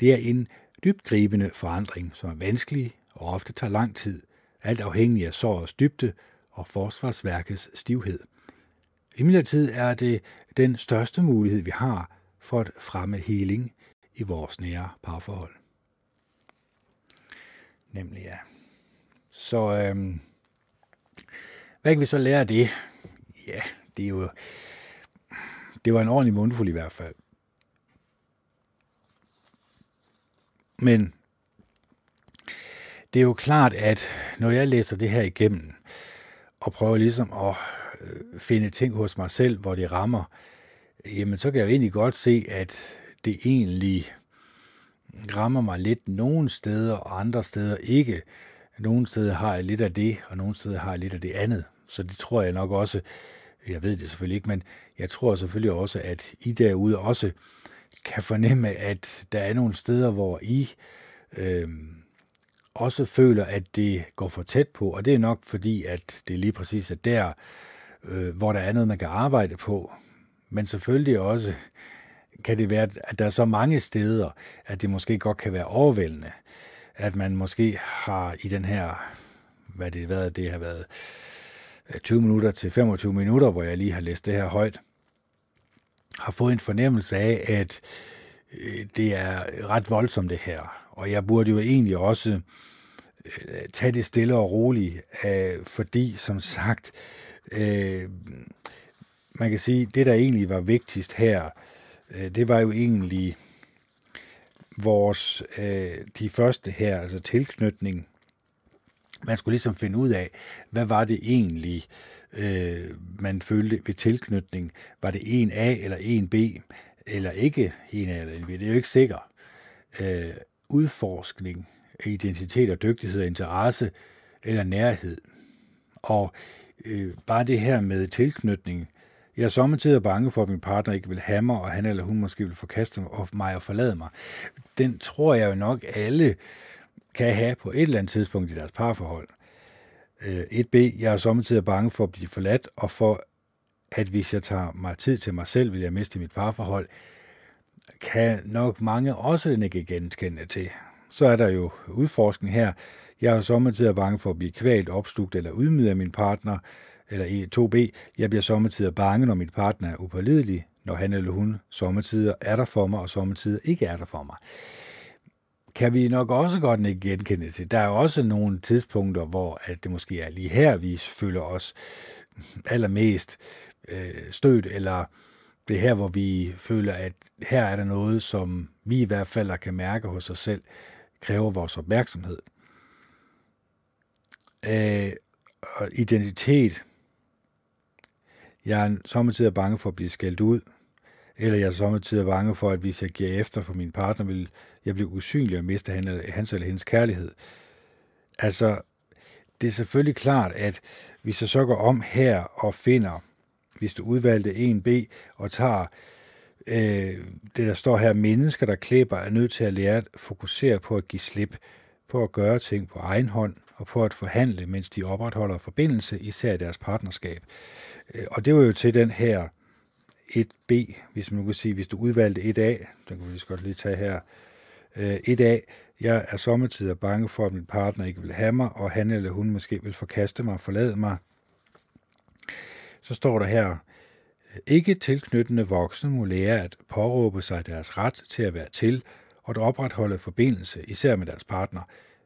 [SPEAKER 1] Det er en dybtgribende forandring, som er vanskelig og ofte tager lang tid, alt afhængig af sårets dybde og forsvarsværkets stivhed. Imidlertid er det den største mulighed, vi har for at fremme heling i vores nære parforhold. Nemlig ja. Så øhm, hvad kan vi så lære af det? Ja, det er jo det var en ordentlig mundfuld i hvert fald. Men det er jo klart, at når jeg læser det her igennem, og prøver ligesom at øh, finde ting hos mig selv, hvor det rammer, jamen så kan jeg jo egentlig godt se, at det egentlig rammer mig lidt nogle steder, og andre steder ikke. Nogle steder har jeg lidt af det, og nogle steder har jeg lidt af det andet. Så det tror jeg nok også, jeg ved det selvfølgelig ikke, men jeg tror selvfølgelig også, at I derude også kan fornemme, at der er nogle steder, hvor I øh, også føler, at det går for tæt på, og det er nok fordi, at det lige præcis er der, øh, hvor der er noget, man kan arbejde på. Men selvfølgelig også kan det være, at der er så mange steder, at det måske godt kan være overvældende, at man måske har i den her, hvad det, hvad det har været, øh, 20 minutter til 25 minutter, hvor jeg lige har læst det her højt, har fået en fornemmelse af, at øh, det er ret voldsomt det her. Og jeg burde jo egentlig også øh, tage det stille og roligt, øh, fordi som sagt, øh, man kan sige, det der egentlig var vigtigst her, øh, det var jo egentlig vores, øh, de første her, altså tilknytning. Man skulle ligesom finde ud af, hvad var det egentlig, øh, man følte ved tilknytning. Var det en A eller en B, eller ikke en A eller en B? Det er jo ikke sikkert. Øh, udforskning af identitet og dygtighed og interesse eller nærhed. Og øh, bare det her med tilknytning. Jeg er samtidig bange for, at min partner ikke vil have mig, og han eller hun måske vil forkaste mig og forlade mig. Den tror jeg jo nok alle kan have på et eller andet tidspunkt i deres parforhold. Øh, øh, jeg er samtidig bange for at blive forladt, og for at hvis jeg tager mig tid til mig selv, vil jeg miste mit parforhold, kan nok mange også ikke genkende til. Så er der jo udforskning her. Jeg er samtidig bange for at blive kvalt, opslugt eller ydmyget af min partner, eller 2b, jeg bliver samtidig bange, når min partner er upålidelig, når han eller hun sommetider er der for mig, og sommetider ikke er der for mig kan vi nok også godt ikke genkende til. Der er også nogle tidspunkter, hvor at det måske er lige her, vi føler os allermest øh, stødt, eller det er her, hvor vi føler, at her er der noget, som vi i hvert fald kan mærke hos os selv, kræver vores opmærksomhed. Øh, og identitet. Jeg er samtidig bange for at blive skældt ud, eller jeg er samtidig bange for, at hvis jeg giver efter for min partner, vil jeg blev usynlig og mistede hans eller hendes kærlighed. Altså, det er selvfølgelig klart, at hvis jeg så går om her og finder, hvis du udvalgte 1B og tager øh, det, der står her, mennesker, der klipper, er nødt til at lære at fokusere på at give slip, på at gøre ting på egen hånd og på at forhandle, mens de opretholder forbindelse, især i deres partnerskab. Øh, og det var jo til den her 1B, hvis man nu kan sige, hvis du udvalgte 1A, den kan vi lige godt lige tage her, Øh, et af, jeg er sommetider bange for, at min partner ikke vil have mig, og han eller hun måske vil forkaste mig og forlade mig. Så står der her, ikke tilknyttende voksne må lære at påråbe sig deres ret til at være til og at opretholde forbindelse, især med deres partner,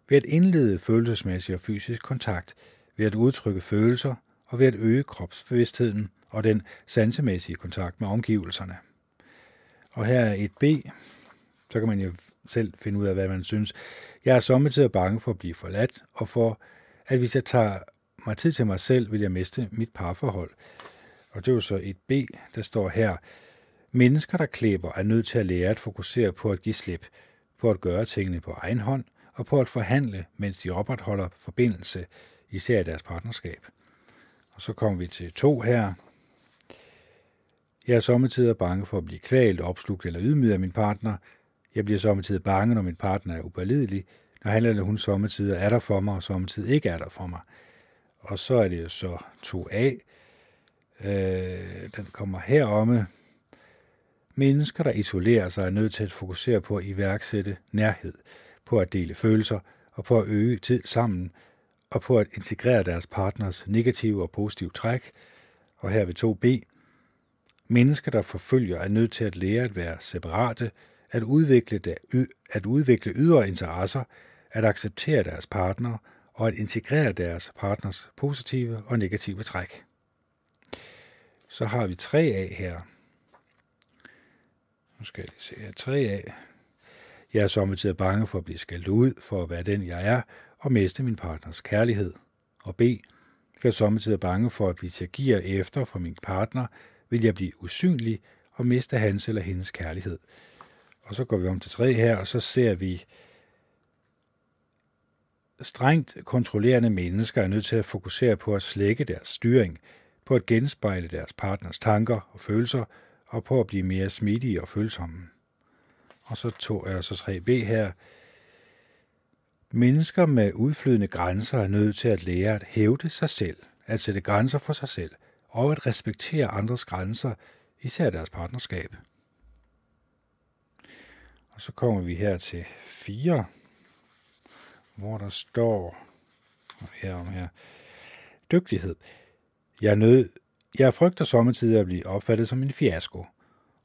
[SPEAKER 1] ved at indlede følelsesmæssig og fysisk kontakt, ved at udtrykke følelser og ved at øge kropsbevidstheden og den sansemæssige kontakt med omgivelserne. Og her er et B, så kan man jo selv finde ud af, hvad man synes. Jeg er sommetider bange for at blive forladt, og for, at hvis jeg tager mig tid til mig selv, vil jeg miste mit parforhold. Og det er jo så et B, der står her. Mennesker, der klæber, er nødt til at lære at fokusere på at give slip, på at gøre tingene på egen hånd, og på at forhandle, mens de opretholder forbindelse, især i deres partnerskab. Og så kommer vi til to her. Jeg er sommetider bange for at blive kvalt, opslugt eller ydmyget af min partner. Jeg bliver sommetider bange, når min partner er upålidelig, når han eller hun sommetider er der for mig, og sommetider ikke er der for mig. Og så er det jo så 2a. Øh, den kommer heromme. Mennesker, der isolerer sig, er nødt til at fokusere på at iværksætte nærhed, på at dele følelser og på at øge tid sammen, og på at integrere deres partners negative og positive træk. Og her ved 2b. Mennesker, der forfølger, er nødt til at lære at være separate, at udvikle, der, at udvikle ydre interesser, at acceptere deres partner og at integrere deres partners positive og negative træk. Så har vi 3A her. Nu skal jeg se her. 3A. Jeg er samtidig bange for at blive skældt ud for at være den, jeg er, og miste min partners kærlighed. Og B. Jeg er samtidig bange for, at hvis jeg giver efter for min partner, vil jeg blive usynlig og miste hans eller hendes kærlighed. Og så går vi om til 3 her, og så ser vi, strengt kontrollerende mennesker er nødt til at fokusere på at slække deres styring, på at genspejle deres partners tanker og følelser, og på at blive mere smidige og følsomme. Og så to, er så 3b her. Mennesker med udflydende grænser er nødt til at lære at hævde sig selv, at sætte grænser for sig selv, og at respektere andres grænser, især deres partnerskab. Og så kommer vi her til 4, hvor der står her om her, dygtighed. Jeg er jeg frygter sommetider at blive opfattet som en fiasko,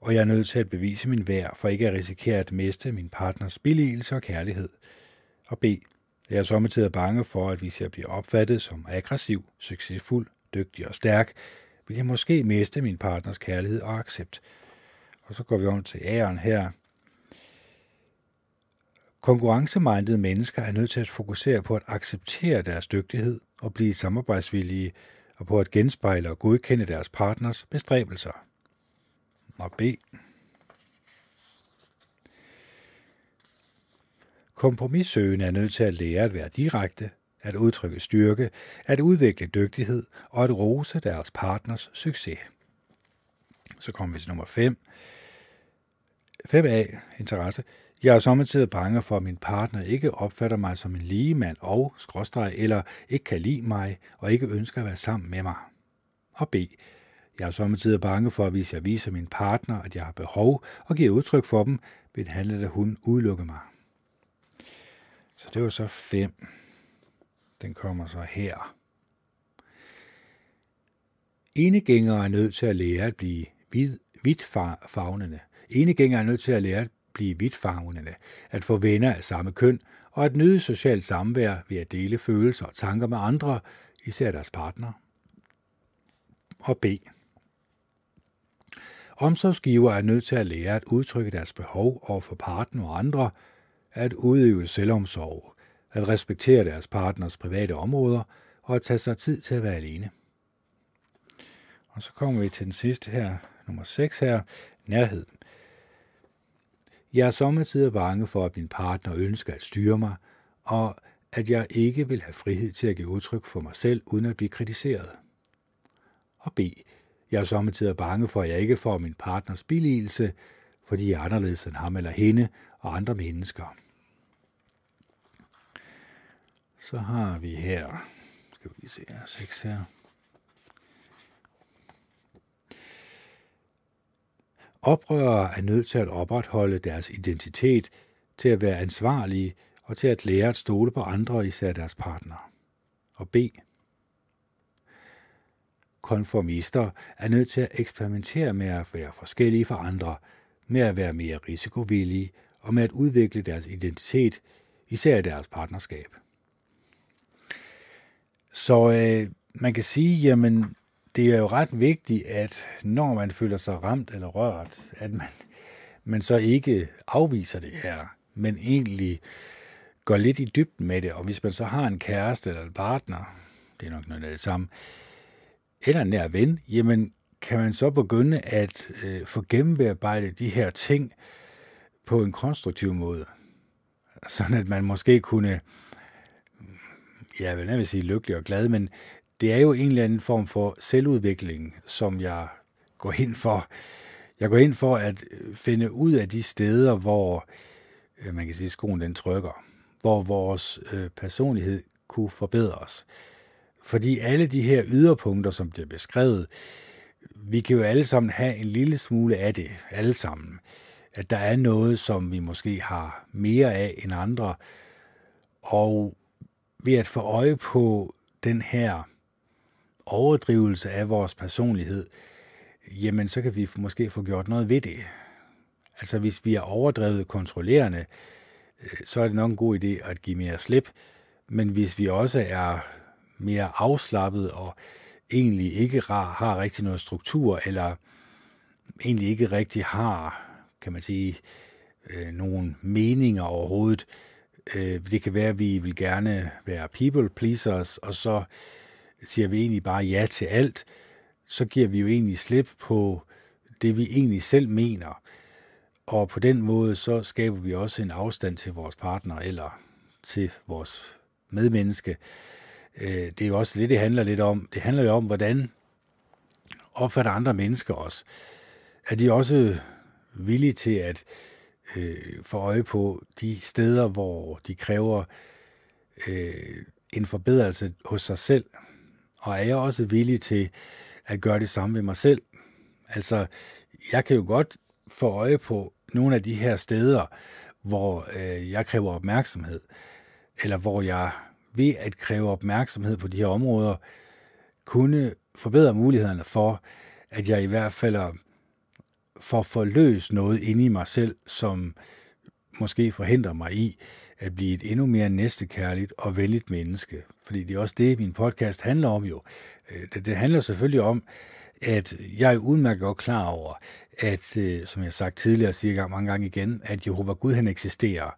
[SPEAKER 1] og jeg er nødt til at bevise min værd for ikke at risikere at miste min partners billigelse og kærlighed. Og B. Jeg er sommetider bange for, at hvis jeg bliver opfattet som aggressiv, succesfuld, dygtig og stærk, vil jeg måske miste min partners kærlighed og accept. Og så går vi om til æren her. Konkurrencemindede mennesker er nødt til at fokusere på at acceptere deres dygtighed og blive samarbejdsvillige og på at genspejle og godkende deres partners bestræbelser. Og B. Kompromissøgende er nødt til at lære at være direkte, at udtrykke styrke, at udvikle dygtighed og at rose deres partners succes. Så kommer vi til nummer 5. 5a. Interesse. Jeg er samtidig bange for, at min partner ikke opfatter mig som en ligemand og, skråstreg, eller ikke kan lide mig og ikke ønsker at være sammen med mig. Og B. Jeg er samtidig bange for, at hvis jeg viser min partner, at jeg har behov og giver udtryk for dem, vil han eller hun udelukke mig. Så det var så 5. Den kommer så her. Enegængere er nødt til at lære at blive vidtfagnende. Enegængere er nødt til at lære at blive vidtfavnende, at få venner af samme køn og at nyde socialt samvær ved at dele følelser og tanker med andre, især deres partner. Og B. Omsorgsgiver er nødt til at lære at udtrykke deres behov over for partner og andre, at udøve selvomsorg, at respektere deres partners private områder og at tage sig tid til at være alene. Og så kommer vi til den sidste her, nummer 6 her, nærhed. Jeg er sommetider bange for, at min partner ønsker at styre mig, og at jeg ikke vil have frihed til at give udtryk for mig selv, uden at blive kritiseret. Og B. Jeg er sommetider bange for, at jeg ikke får min partners billigelse, fordi jeg er anderledes end ham eller hende og andre mennesker. Så har vi her, skal vi lige se her, 6 her. Oprørere er nødt til at opretholde deres identitet, til at være ansvarlige og til at lære at stole på andre, især deres partner. Og B. Konformister er nødt til at eksperimentere med at være forskellige fra andre, med at være mere risikovillige og med at udvikle deres identitet, især i deres partnerskab. Så øh, man kan sige, jamen det er jo ret vigtigt, at når man føler sig ramt eller rørt, at man, man så ikke afviser det her, men egentlig går lidt i dybden med det. Og hvis man så har en kæreste eller en partner, det er nok noget af det samme, eller en nær ven, jamen kan man så begynde at øh, få gennembearbejdet de her ting på en konstruktiv måde. Sådan at man måske kunne, jeg vil sige lykkelig og glad, men det er jo en eller anden form for selvudvikling, som jeg går ind for. Jeg går ind for at øh, finde ud af de steder, hvor øh, man kan sige, skoen den trykker, hvor vores øh, personlighed kunne forbedres. Fordi alle de her yderpunkter, som bliver beskrevet, vi kan jo alle sammen have en lille smule af det, alle sammen. At der er noget, som vi måske har mere af end andre. Og ved at få øje på den her overdrivelse af vores personlighed, jamen så kan vi måske få gjort noget ved det. Altså hvis vi er overdrevet kontrollerende, øh, så er det nok en god idé at give mere slip. Men hvis vi også er mere afslappet og egentlig ikke har rigtig noget struktur, eller egentlig ikke rigtig har, kan man sige, øh, nogle meninger overhovedet. Øh, det kan være, at vi vil gerne være people pleasers, og så siger vi egentlig bare ja til alt, så giver vi jo egentlig slip på det, vi egentlig selv mener. Og på den måde, så skaber vi også en afstand til vores partner eller til vores medmenneske. Øh, det er jo også det, det handler lidt om. Det handler jo om, hvordan opfatter andre mennesker os. Er de også villige til at øh, få øje på de steder, hvor de kræver øh, en forbedrelse hos sig selv? Og er jeg også villig til at gøre det samme ved mig selv? Altså, jeg kan jo godt få øje på nogle af de her steder, hvor øh, jeg kræver opmærksomhed, eller hvor jeg ved at kræve opmærksomhed på de her områder, kunne forbedre mulighederne for, at jeg i hvert fald øh, får forløst noget inde i mig selv, som måske forhindrer mig i at blive et endnu mere næstekærligt og venligt menneske. Fordi det er også det, min podcast handler om jo. Øh, det, det handler selvfølgelig om, at jeg er udmærket godt klar over, at, øh, som jeg har sagt tidligere og siger mange gange igen, at Jehova Gud han eksisterer.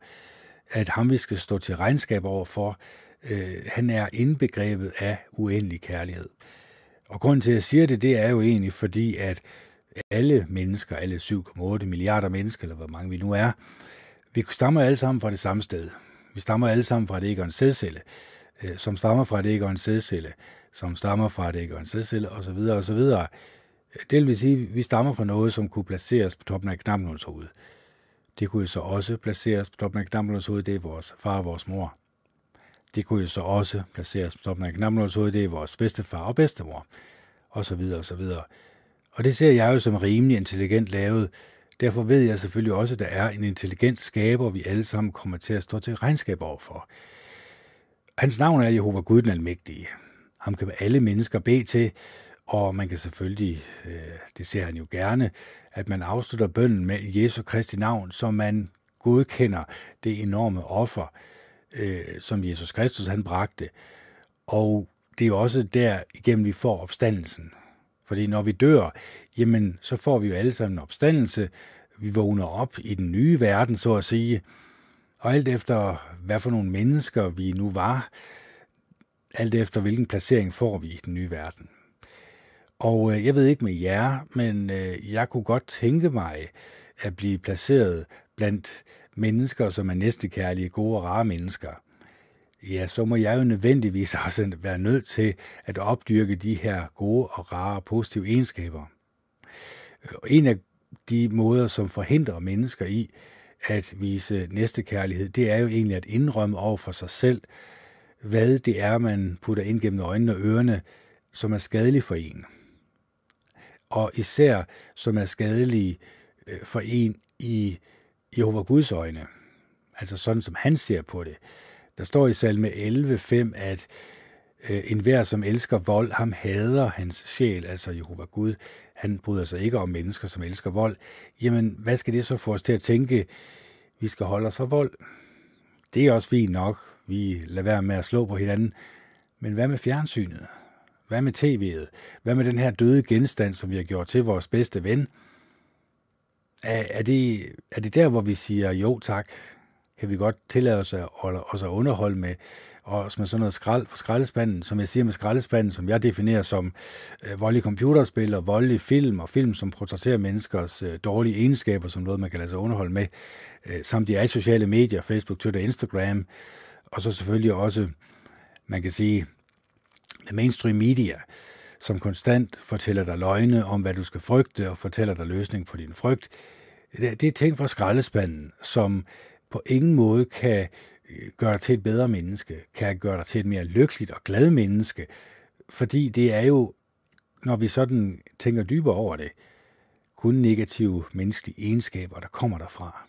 [SPEAKER 1] At ham vi skal stå til regnskab over for, øh, han er indbegrebet af uendelig kærlighed. Og grunden til, at jeg siger det, det er jo egentlig fordi, at alle mennesker, alle 7,8 milliarder mennesker, eller hvor mange vi nu er, vi stammer alle sammen fra det samme sted. Vi stammer alle sammen fra det ikke en sædcelle, øh, som stammer fra det ikke en sædcelle, som stammer fra det ikke en sædcelle, osv. osv. Det vil sige, at vi stammer fra noget, som kunne placeres på toppen af knappenhulens hoved. Det kunne jo så også placeres på toppen af knappenhulens hoved, det er vores far og vores mor. Det kunne jo så også placeres på toppen af knappenhulens hoved, det er vores bedstefar og bedstemor, og så videre og så videre. Og det ser jeg jo som rimelig intelligent lavet, Derfor ved jeg selvfølgelig også, at der er en intelligent skaber, vi alle sammen kommer til at stå til regnskab overfor. Hans navn er Jehova Gud den Almægtige. Ham kan alle mennesker bede til, og man kan selvfølgelig, øh, det ser han jo gerne, at man afslutter bønden med Jesu Kristi navn, så man godkender det enorme offer, øh, som Jesus Kristus han bragte. Og det er jo også der igennem, vi får opstandelsen. Fordi når vi dør, jamen så får vi jo alle sammen en opstandelse. Vi vågner op i den nye verden, så at sige. Og alt efter, hvad for nogle mennesker vi nu var, alt efter hvilken placering får vi i den nye verden. Og øh, jeg ved ikke med jer, men øh, jeg kunne godt tænke mig at blive placeret blandt mennesker, som er næstekærlige, gode og rare mennesker ja, så må jeg jo nødvendigvis også være nødt til at opdyrke de her gode og rare og positive egenskaber. Øh, og en af de måder, som forhindrer mennesker i at vise næstekærlighed, det er jo egentlig at indrømme over for sig selv, hvad det er, man putter ind gennem øjnene og ørerne, som er skadeligt for en. Og især som er skadelige øh, for en i Jehova Guds øjne. Altså sådan, som han ser på det. Der står i salme 11.5, at øh, en hver, som elsker vold, ham hader hans sjæl, altså Jehova Gud. Han bryder sig ikke om mennesker, som elsker vold. Jamen, hvad skal det så få os til at tænke? Vi skal holde os fra vold. Det er også fint nok. Vi lader være med at slå på hinanden. Men hvad med fjernsynet? Hvad med tv'et? Hvad med den her døde genstand, som vi har gjort til vores bedste ven? Er, er, det, er det der, hvor vi siger jo tak? Kan vi godt tillade os at, os at underholde med, og med sådan noget skrald for skraldespanden, som jeg siger med skraldespanden, som jeg definerer som øh, voldelige computerspil og voldelige film, og film, som portrætterer menneskers øh, dårlige egenskaber, som noget, man kan lade sig underholde med, øh, samt de er i sociale medier, Facebook, Twitter, Instagram, og så selvfølgelig også, man kan sige, mainstream media, som konstant fortæller dig løgne om, hvad du skal frygte, og fortæller dig løsning på din frygt. Det, det er ting fra skraldespanden, som på ingen måde kan øh, gøre dig til et bedre menneske, kan gøre dig til et mere lykkeligt og glad menneske, fordi det er jo, når vi sådan tænker dybere over det, kun negative menneskelige egenskaber, der kommer derfra.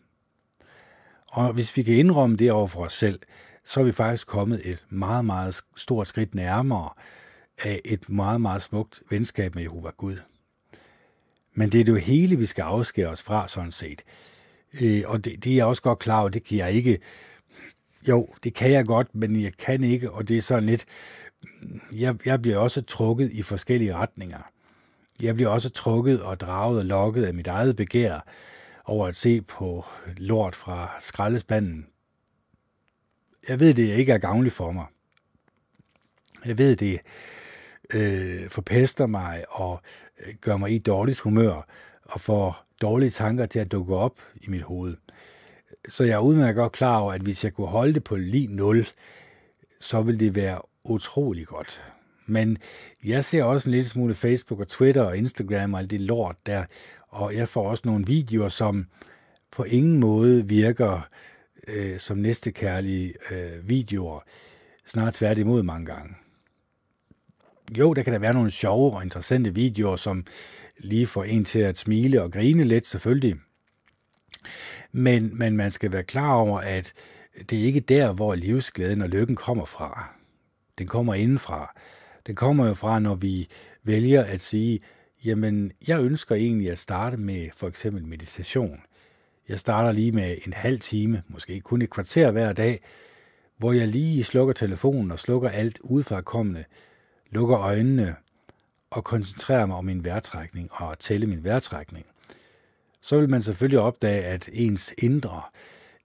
[SPEAKER 1] Og hvis vi kan indrømme det over for os selv, så er vi faktisk kommet et meget, meget stort skridt nærmere af et meget, meget smukt venskab med Jehova Gud. Men det er det jo hele, vi skal afskære os fra, sådan set. Øh, og det, det er jeg også godt klar over, det kan jeg ikke. Jo, det kan jeg godt, men jeg kan ikke, og det er sådan lidt, jeg, jeg bliver også trukket i forskellige retninger. Jeg bliver også trukket og draget og lokket af mit eget begær over at se på lort fra skraldespanden. Jeg ved, det ikke er gavnligt for mig. Jeg ved, det øh, forpester mig og øh, gør mig i dårligt humør og får dårlige tanker til at dukke op i mit hoved. Så jeg er udmærket godt klar over, at hvis jeg kunne holde det på lige 0, så ville det være utrolig godt. Men jeg ser også en lille smule Facebook og Twitter og Instagram og alt det lort der, og jeg får også nogle videoer, som på ingen måde virker øh, som næstekærlige øh, videoer. Snart tværtimod mange gange. Jo, der kan der være nogle sjove og interessante videoer, som lige får en til at smile og grine lidt, selvfølgelig. Men, men man skal være klar over, at det er ikke der, hvor livsglæden og lykken kommer fra. Den kommer indenfra. Den kommer jo fra, når vi vælger at sige, jamen, jeg ønsker egentlig at starte med for eksempel meditation. Jeg starter lige med en halv time, måske kun et kvarter hver dag, hvor jeg lige slukker telefonen og slukker alt udefrakommende, lukker øjnene og koncentrere mig om min vejrtrækning og tælle min vejrtrækning, så vil man selvfølgelig opdage, at ens indre,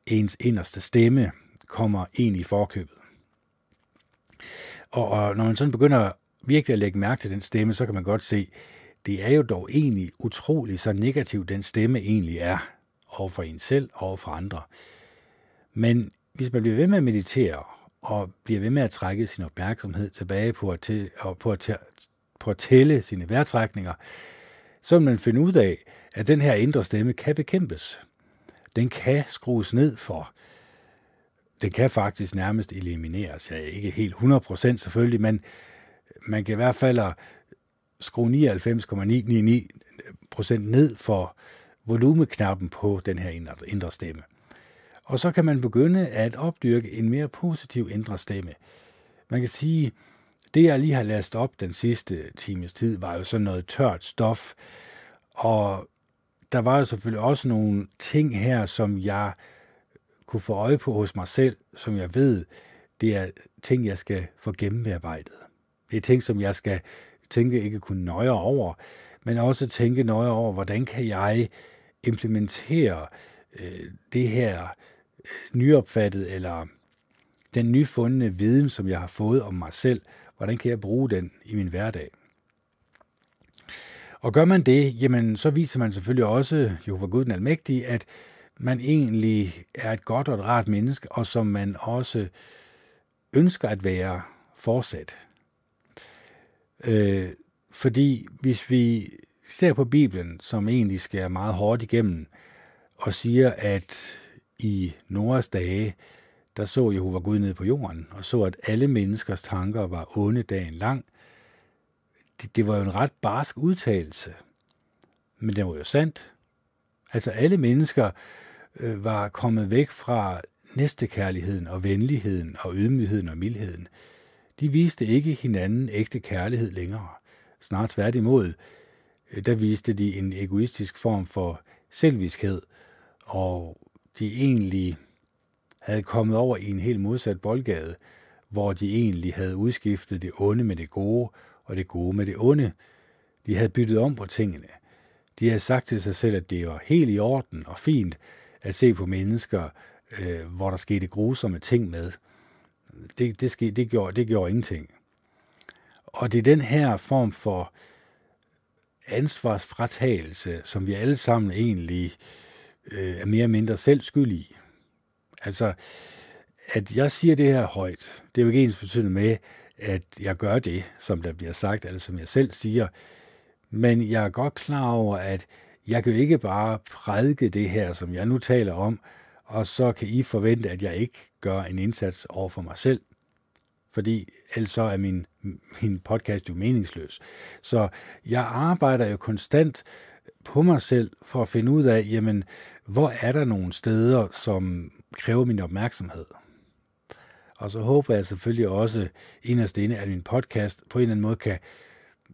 [SPEAKER 1] ens inderste stemme kommer ind i forkøbet. Og, og når man sådan begynder virkelig at lægge mærke til den stemme, så kan man godt se, det er jo dog egentlig utrolig så negativ den stemme egentlig er over for en selv og over for andre. Men hvis man bliver ved med at meditere og bliver ved med at trække sin opmærksomhed tilbage på at, til, og på at, på at tælle sine vejrtrækninger, så vil man finde ud af, at den her indre stemme kan bekæmpes. Den kan skrues ned for. Den kan faktisk nærmest elimineres. Ja, ikke helt 100% selvfølgelig, men man kan i hvert fald skrue 99,999% ned for volumeknappen på den her indre stemme. Og så kan man begynde at opdyrke en mere positiv indre stemme. Man kan sige, det jeg lige har læst op den sidste times tid, var jo sådan noget tørt stof, og der var jo selvfølgelig også nogle ting her, som jeg kunne få øje på hos mig selv, som jeg ved, det er ting, jeg skal få gennembearbejdet. Det er ting, som jeg skal tænke ikke kun nøje over, men også tænke nøje over, hvordan kan jeg implementere øh, det her øh, nyopfattet eller den nyfundne viden, som jeg har fået om mig selv, hvordan kan jeg bruge den i min hverdag? Og gør man det, jamen så viser man selvfølgelig også, Jehova Gud den Almægtige, at man egentlig er et godt og et rart menneske, og som man også ønsker at være fortsat. Øh, fordi hvis vi ser på Bibelen, som egentlig skærer meget hårdt igennem, og siger, at i Noras dage, der så Jehova Gud ned på jorden, og så, at alle menneskers tanker var onde dagen lang. Det, det var jo en ret barsk udtalelse, men det var jo sandt. Altså alle mennesker øh, var kommet væk fra næstekærligheden og venligheden og ydmygheden og mildheden. De viste ikke hinanden ægte kærlighed længere. Snart tværtimod, øh, der viste de en egoistisk form for selviskhed, og de egentlig havde kommet over i en helt modsat boldgade, hvor de egentlig havde udskiftet det onde med det gode, og det gode med det onde. De havde byttet om på tingene. De havde sagt til sig selv, at det var helt i orden og fint at se på mennesker, øh, hvor der skete grusomme ting med. Det, det, skete, det, gjorde, det gjorde ingenting. Og det er den her form for ansvarsfratagelse, som vi alle sammen egentlig øh, er mere eller mindre selv skyld i. Altså, at jeg siger det her højt, det er jo ikke ens betydende med, at jeg gør det, som der bliver sagt, eller som jeg selv siger. Men jeg er godt klar over, at jeg kan jo ikke bare prædike det her, som jeg nu taler om, og så kan I forvente, at jeg ikke gør en indsats over for mig selv. Fordi ellers så er min, min podcast jo meningsløs. Så jeg arbejder jo konstant på mig selv for at finde ud af, jamen, hvor er der nogle steder, som kræver min opmærksomhed. Og så håber jeg selvfølgelig også inderst inde, at min podcast på en eller anden måde kan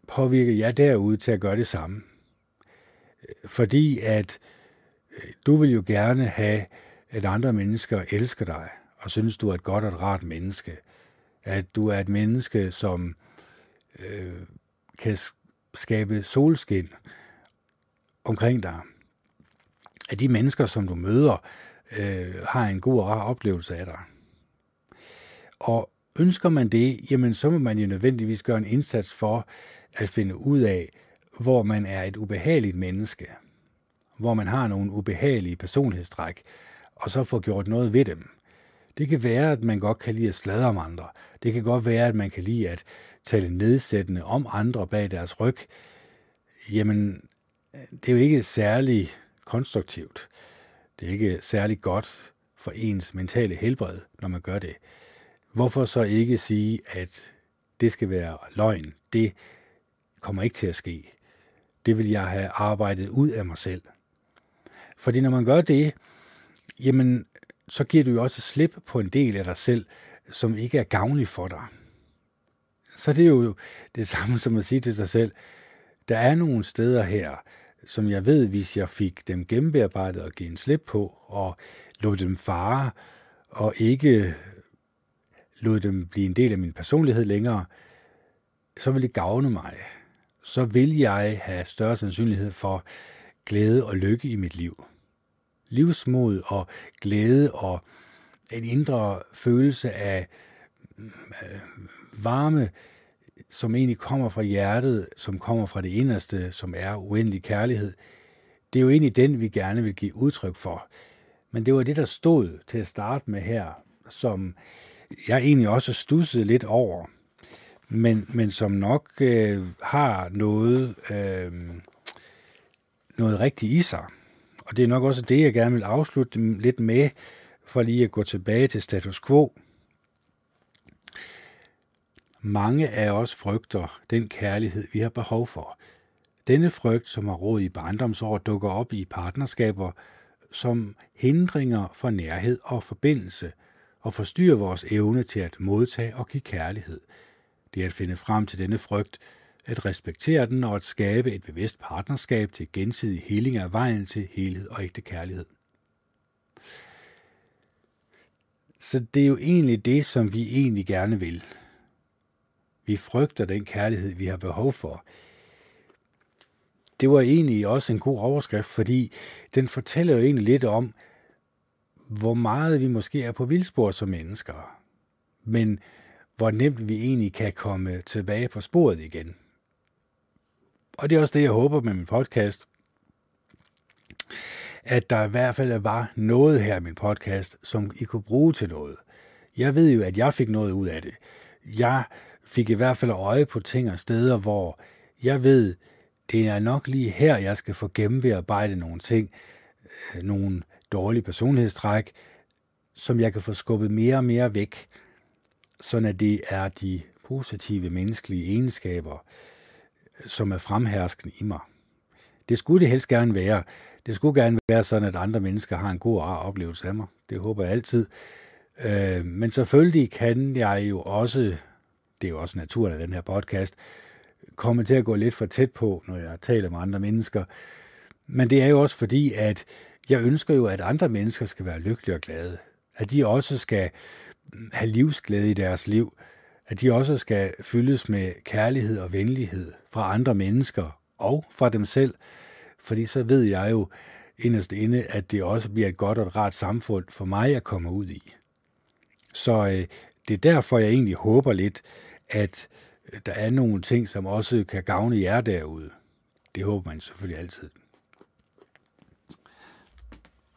[SPEAKER 1] påvirke jer derude til at gøre det samme. Fordi at øh, du vil jo gerne have, at andre mennesker elsker dig, og synes, du er et godt og et rart menneske. At du er et menneske, som øh, kan skabe solskin omkring dig. At de mennesker, som du møder, øh, har en god og rar oplevelse af dig. Og ønsker man det, jamen så må man jo nødvendigvis gøre en indsats for at finde ud af, hvor man er et ubehageligt menneske, hvor man har nogle ubehagelige personlighedstræk, og så få gjort noget ved dem. Det kan være, at man godt kan lide at sladre om andre. Det kan godt være, at man kan lide at tale nedsættende om andre bag deres ryg. Jamen, det er jo ikke særlig konstruktivt. Det er ikke særlig godt for ens mentale helbred, når man gør det. Hvorfor så ikke sige, at det skal være løgn? Det kommer ikke til at ske. Det vil jeg have arbejdet ud af mig selv. Fordi når man gør det, jamen, så giver du jo også slip på en del af dig selv, som ikke er gavnlig for dig. Så det er jo det samme som at sige til sig selv, der er nogle steder her, som jeg ved, hvis jeg fik dem gennembearbejdet og givet en slip på, og lod dem fare, og ikke lod dem blive en del af min personlighed længere, så vil det gavne mig. Så vil jeg have større sandsynlighed for glæde og lykke i mit liv. Livsmod og glæde og en indre følelse af øh, varme, som egentlig kommer fra hjertet, som kommer fra det inderste, som er uendelig kærlighed, det er jo egentlig den, vi gerne vil give udtryk for. Men det var det, der stod til at starte med her, som jeg egentlig også stussede lidt over, men, men som nok øh, har noget, øh, noget rigtigt i sig. Og det er nok også det, jeg gerne vil afslutte lidt med, for lige at gå tilbage til status quo. Mange af os frygter den kærlighed, vi har behov for. Denne frygt, som har råd i barndomsår, dukker op i partnerskaber som hindringer for nærhed og forbindelse, og forstyrrer vores evne til at modtage og give kærlighed. Det er at finde frem til denne frygt, at respektere den og at skabe et bevidst partnerskab til gensidig heling af vejen til helhed og ægte kærlighed. Så det er jo egentlig det, som vi egentlig gerne vil. Vi frygter den kærlighed, vi har behov for. Det var egentlig også en god overskrift, fordi den fortæller jo egentlig lidt om, hvor meget vi måske er på vildspor som mennesker, men hvor nemt vi egentlig kan komme tilbage på sporet igen. Og det er også det, jeg håber med min podcast, at der i hvert fald var noget her i min podcast, som I kunne bruge til noget. Jeg ved jo, at jeg fik noget ud af det. Jeg fik i hvert fald øje på ting og steder, hvor jeg ved, det er nok lige her, jeg skal få gennembearbejde nogle ting, øh, nogle dårlige personlighedstræk, som jeg kan få skubbet mere og mere væk, sådan at det er de positive menneskelige egenskaber, som er fremherskende i mig. Det skulle det helst gerne være. Det skulle gerne være sådan, at andre mennesker har en god og rar oplevelse af mig. Det håber jeg altid. Øh, men selvfølgelig kan jeg jo også, det er jo også naturen af den her podcast, komme til at gå lidt for tæt på, når jeg taler med andre mennesker. Men det er jo også fordi, at jeg ønsker jo, at andre mennesker skal være lykkelige og glade. At de også skal have livsglæde i deres liv. At de også skal fyldes med kærlighed og venlighed fra andre mennesker og fra dem selv. Fordi så ved jeg jo inderst inde, at det også bliver et godt og et rart samfund for mig at komme ud i. Så øh, det er derfor, jeg egentlig håber lidt, at øh, der er nogle ting, som også kan gavne jer derude. Det håber man selvfølgelig altid.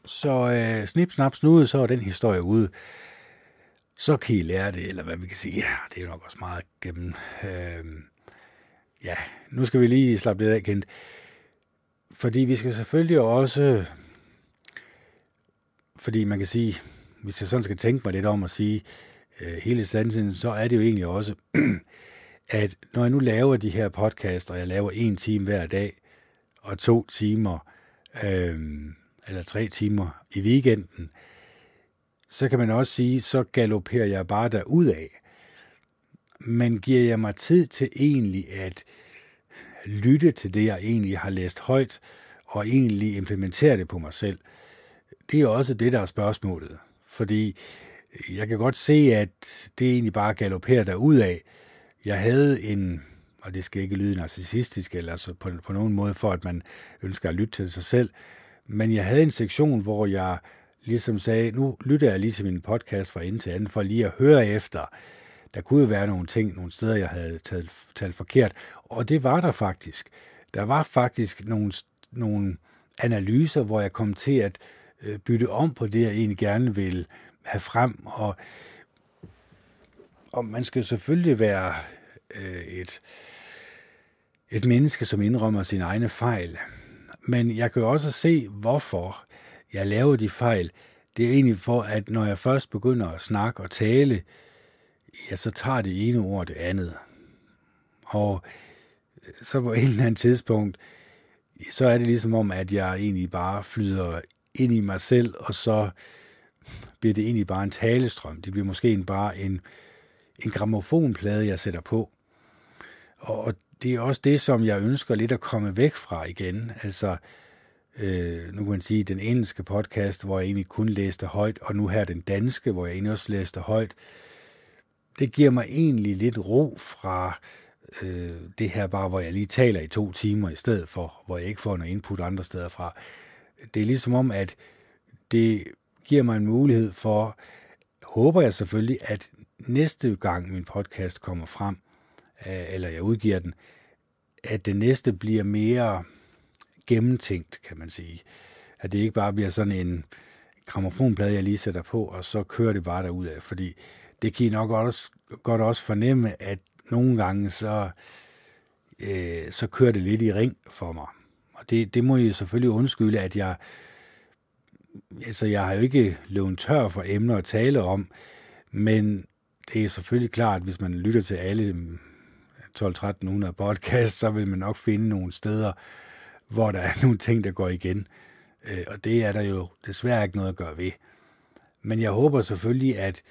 [SPEAKER 1] Så øh, snip, snap, snude, så er den historie ude. Så kan I lære det, eller hvad vi kan sige. Ja, det er nok også meget gennem. Øh, ja, nu skal vi lige slappe lidt af, kendt. Fordi vi skal selvfølgelig også, fordi man kan sige, hvis jeg sådan skal tænke mig lidt om at sige øh, Øh, hele sandheden, så er det jo egentlig også, at når jeg nu laver de her podcasts, og jeg laver en time hver dag, og to timer, øh, eller tre timer i weekenden, så kan man også sige, så galopperer jeg bare derud af. Men giver jeg mig tid til egentlig at lytte til det, jeg egentlig har læst højt, og egentlig implementere det på mig selv, det er også det, der er spørgsmålet. Fordi jeg kan godt se, at det egentlig bare galopperer derud af. Jeg havde en, og det skal ikke lyde narcissistisk, eller altså på, på nogen måde for, at man ønsker at lytte til sig selv, men jeg havde en sektion, hvor jeg ligesom sagde, nu lytter jeg lige til min podcast fra ende til anden, for lige at høre efter. Der kunne jo være nogle ting, nogle steder, jeg havde talt, talt forkert, og det var der faktisk. Der var faktisk nogle, nogle analyser, hvor jeg kom til at øh, bytte om på det, jeg egentlig gerne vil have frem, og, og man skal selvfølgelig være øh, et, et menneske, som indrømmer sine egne fejl. Men jeg kan jo også se, hvorfor jeg laver de fejl. Det er egentlig for, at når jeg først begynder at snakke og tale, ja, så tager det ene ord det andet. Og øh, så på et eller andet tidspunkt, så er det ligesom om, at jeg egentlig bare flyder ind i mig selv, og så bliver det egentlig bare en talestrøm. Det bliver måske en, bare en, en gramofonplade, jeg sætter på. Og det er også det, som jeg ønsker lidt at komme væk fra igen. Altså, øh, nu kan man sige, den engelske podcast, hvor jeg egentlig kun læste højt, og nu her den danske, hvor jeg egentlig også læste højt, det giver mig egentlig lidt ro fra øh, det her bare, hvor jeg lige taler i to timer i stedet for, hvor jeg ikke får noget input andre steder fra. Det er ligesom om, at det giver mig en mulighed for, håber jeg selvfølgelig, at næste gang min podcast kommer frem, øh, eller jeg udgiver den, at det næste bliver mere gennemtænkt, kan man sige. At det ikke bare bliver sådan en gramofonplade, jeg lige sætter på, og så kører det bare derud af, fordi det kan I nok også, godt også fornemme, at nogle gange så, øh, så kører det lidt i ring for mig. Og det, det må I selvfølgelig undskylde, at jeg, altså jeg har jo ikke løbet tør for emner at tale om, men det er selvfølgelig klart, at hvis man lytter til alle 12-1300 podcasts, så vil man nok finde nogle steder, hvor der er nogle ting, der går igen. Øh, og det er der jo desværre ikke noget at gøre ved. Men jeg håber selvfølgelig, at,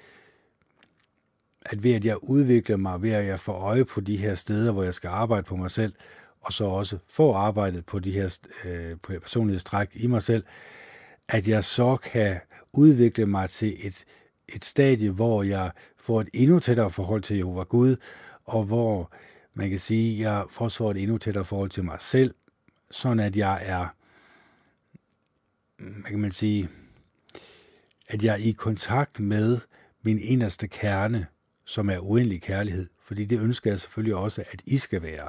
[SPEAKER 1] at ved at jeg udvikler mig, ved at jeg får øje på de her steder, hvor jeg skal arbejde på mig selv, og så også få arbejdet på de her øh, på personlighedstræk i mig selv, at jeg så kan udvikle mig til et, et stadie, hvor jeg får et endnu tættere forhold til Jehova Gud, og hvor man kan sige, at jeg får et endnu tættere forhold til mig selv, sådan at jeg er, hvad kan man sige, at jeg er i kontakt med min inderste kerne, som er uendelig kærlighed, fordi det ønsker jeg selvfølgelig også, at I skal være.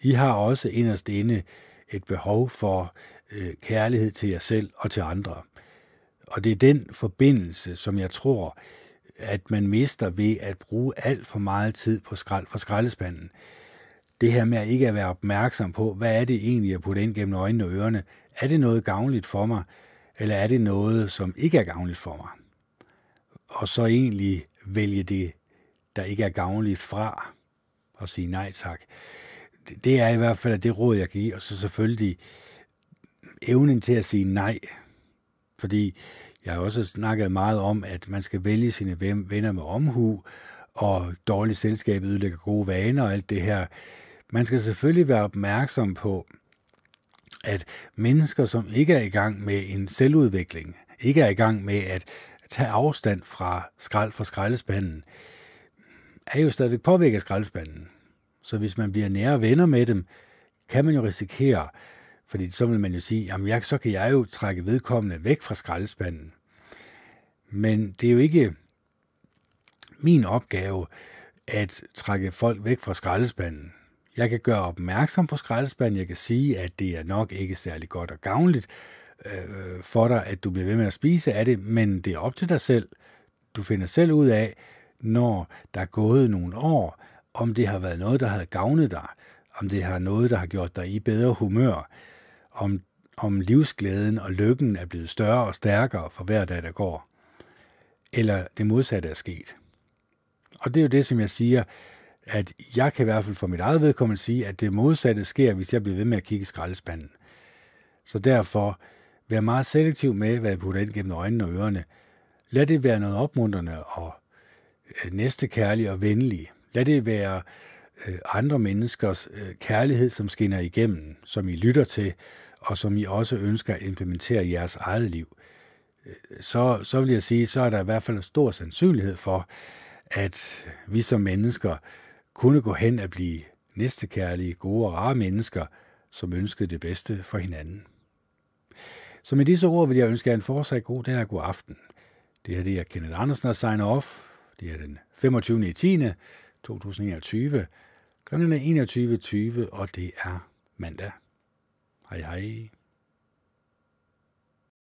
[SPEAKER 1] I har også inderst inde et behov for øh, kærlighed til jer selv og til andre. Og det er den forbindelse, som jeg tror, at man mister ved at bruge alt for meget tid på, skrald, på skraldespanden. Det her med at ikke at være opmærksom på, hvad er det egentlig jeg putter ind gennem øjnene og ørerne? Er det noget gavnligt for mig, eller er det noget, som ikke er gavnligt for mig? og så egentlig vælge det, der ikke er gavnligt fra, og sige nej tak. Det er i hvert fald det råd, jeg kan give, og så selvfølgelig evnen til at sige nej, fordi jeg har også snakket meget om, at man skal vælge sine venner med omhu, og dårligt selskab ødelægger gode vaner og alt det her. Man skal selvfølgelig være opmærksom på, at mennesker, som ikke er i gang med en selvudvikling, ikke er i gang med at tage afstand fra skrald fra skraldespanden, er jo stadigvæk påvirket af skraldespanden. Så hvis man bliver nære venner med dem, kan man jo risikere, fordi så vil man jo sige, jamen jeg, så kan jeg jo trække vedkommende væk fra skraldespanden. Men det er jo ikke min opgave at trække folk væk fra skraldespanden. Jeg kan gøre opmærksom på skraldespanden. Jeg kan sige, at det er nok ikke særlig godt og gavnligt øh, for dig, at du bliver ved med at spise af det, men det er op til dig selv. Du finder selv ud af, når der er gået nogle år, om det har været noget, der har gavnet dig, om det har noget, der har gjort dig i bedre humør, om, om livsglæden og lykken er blevet større og stærkere for hver dag, der går, eller det modsatte er sket. Og det er jo det, som jeg siger, at jeg kan i hvert fald for mit eget vedkommende sige, at det modsatte sker, hvis jeg bliver ved med at kigge i skraldespanden. Så derfor, vær meget selektiv med, hvad jeg putter ind gennem øjnene og ørerne. Lad det være noget opmuntrende og øh, næste næstekærlig og venlig. Lad det være øh, andre menneskers øh, kærlighed, som skinner igennem, som I lytter til, og som I også ønsker at implementere i jeres eget liv. Øh, så, så vil jeg sige, så er der i hvert fald en stor sandsynlighed for, at vi som mennesker kunne gå hen og blive næstekærlige, gode og rare mennesker, som ønskede det bedste for hinanden. Så med disse ord vil jeg ønske jer en fortsat god dag og god aften. Det her det er Kenneth Andersen, der signer off. Det er den 25. i 10. 2021. Klokken er 21.20, og det er mandag. 系喺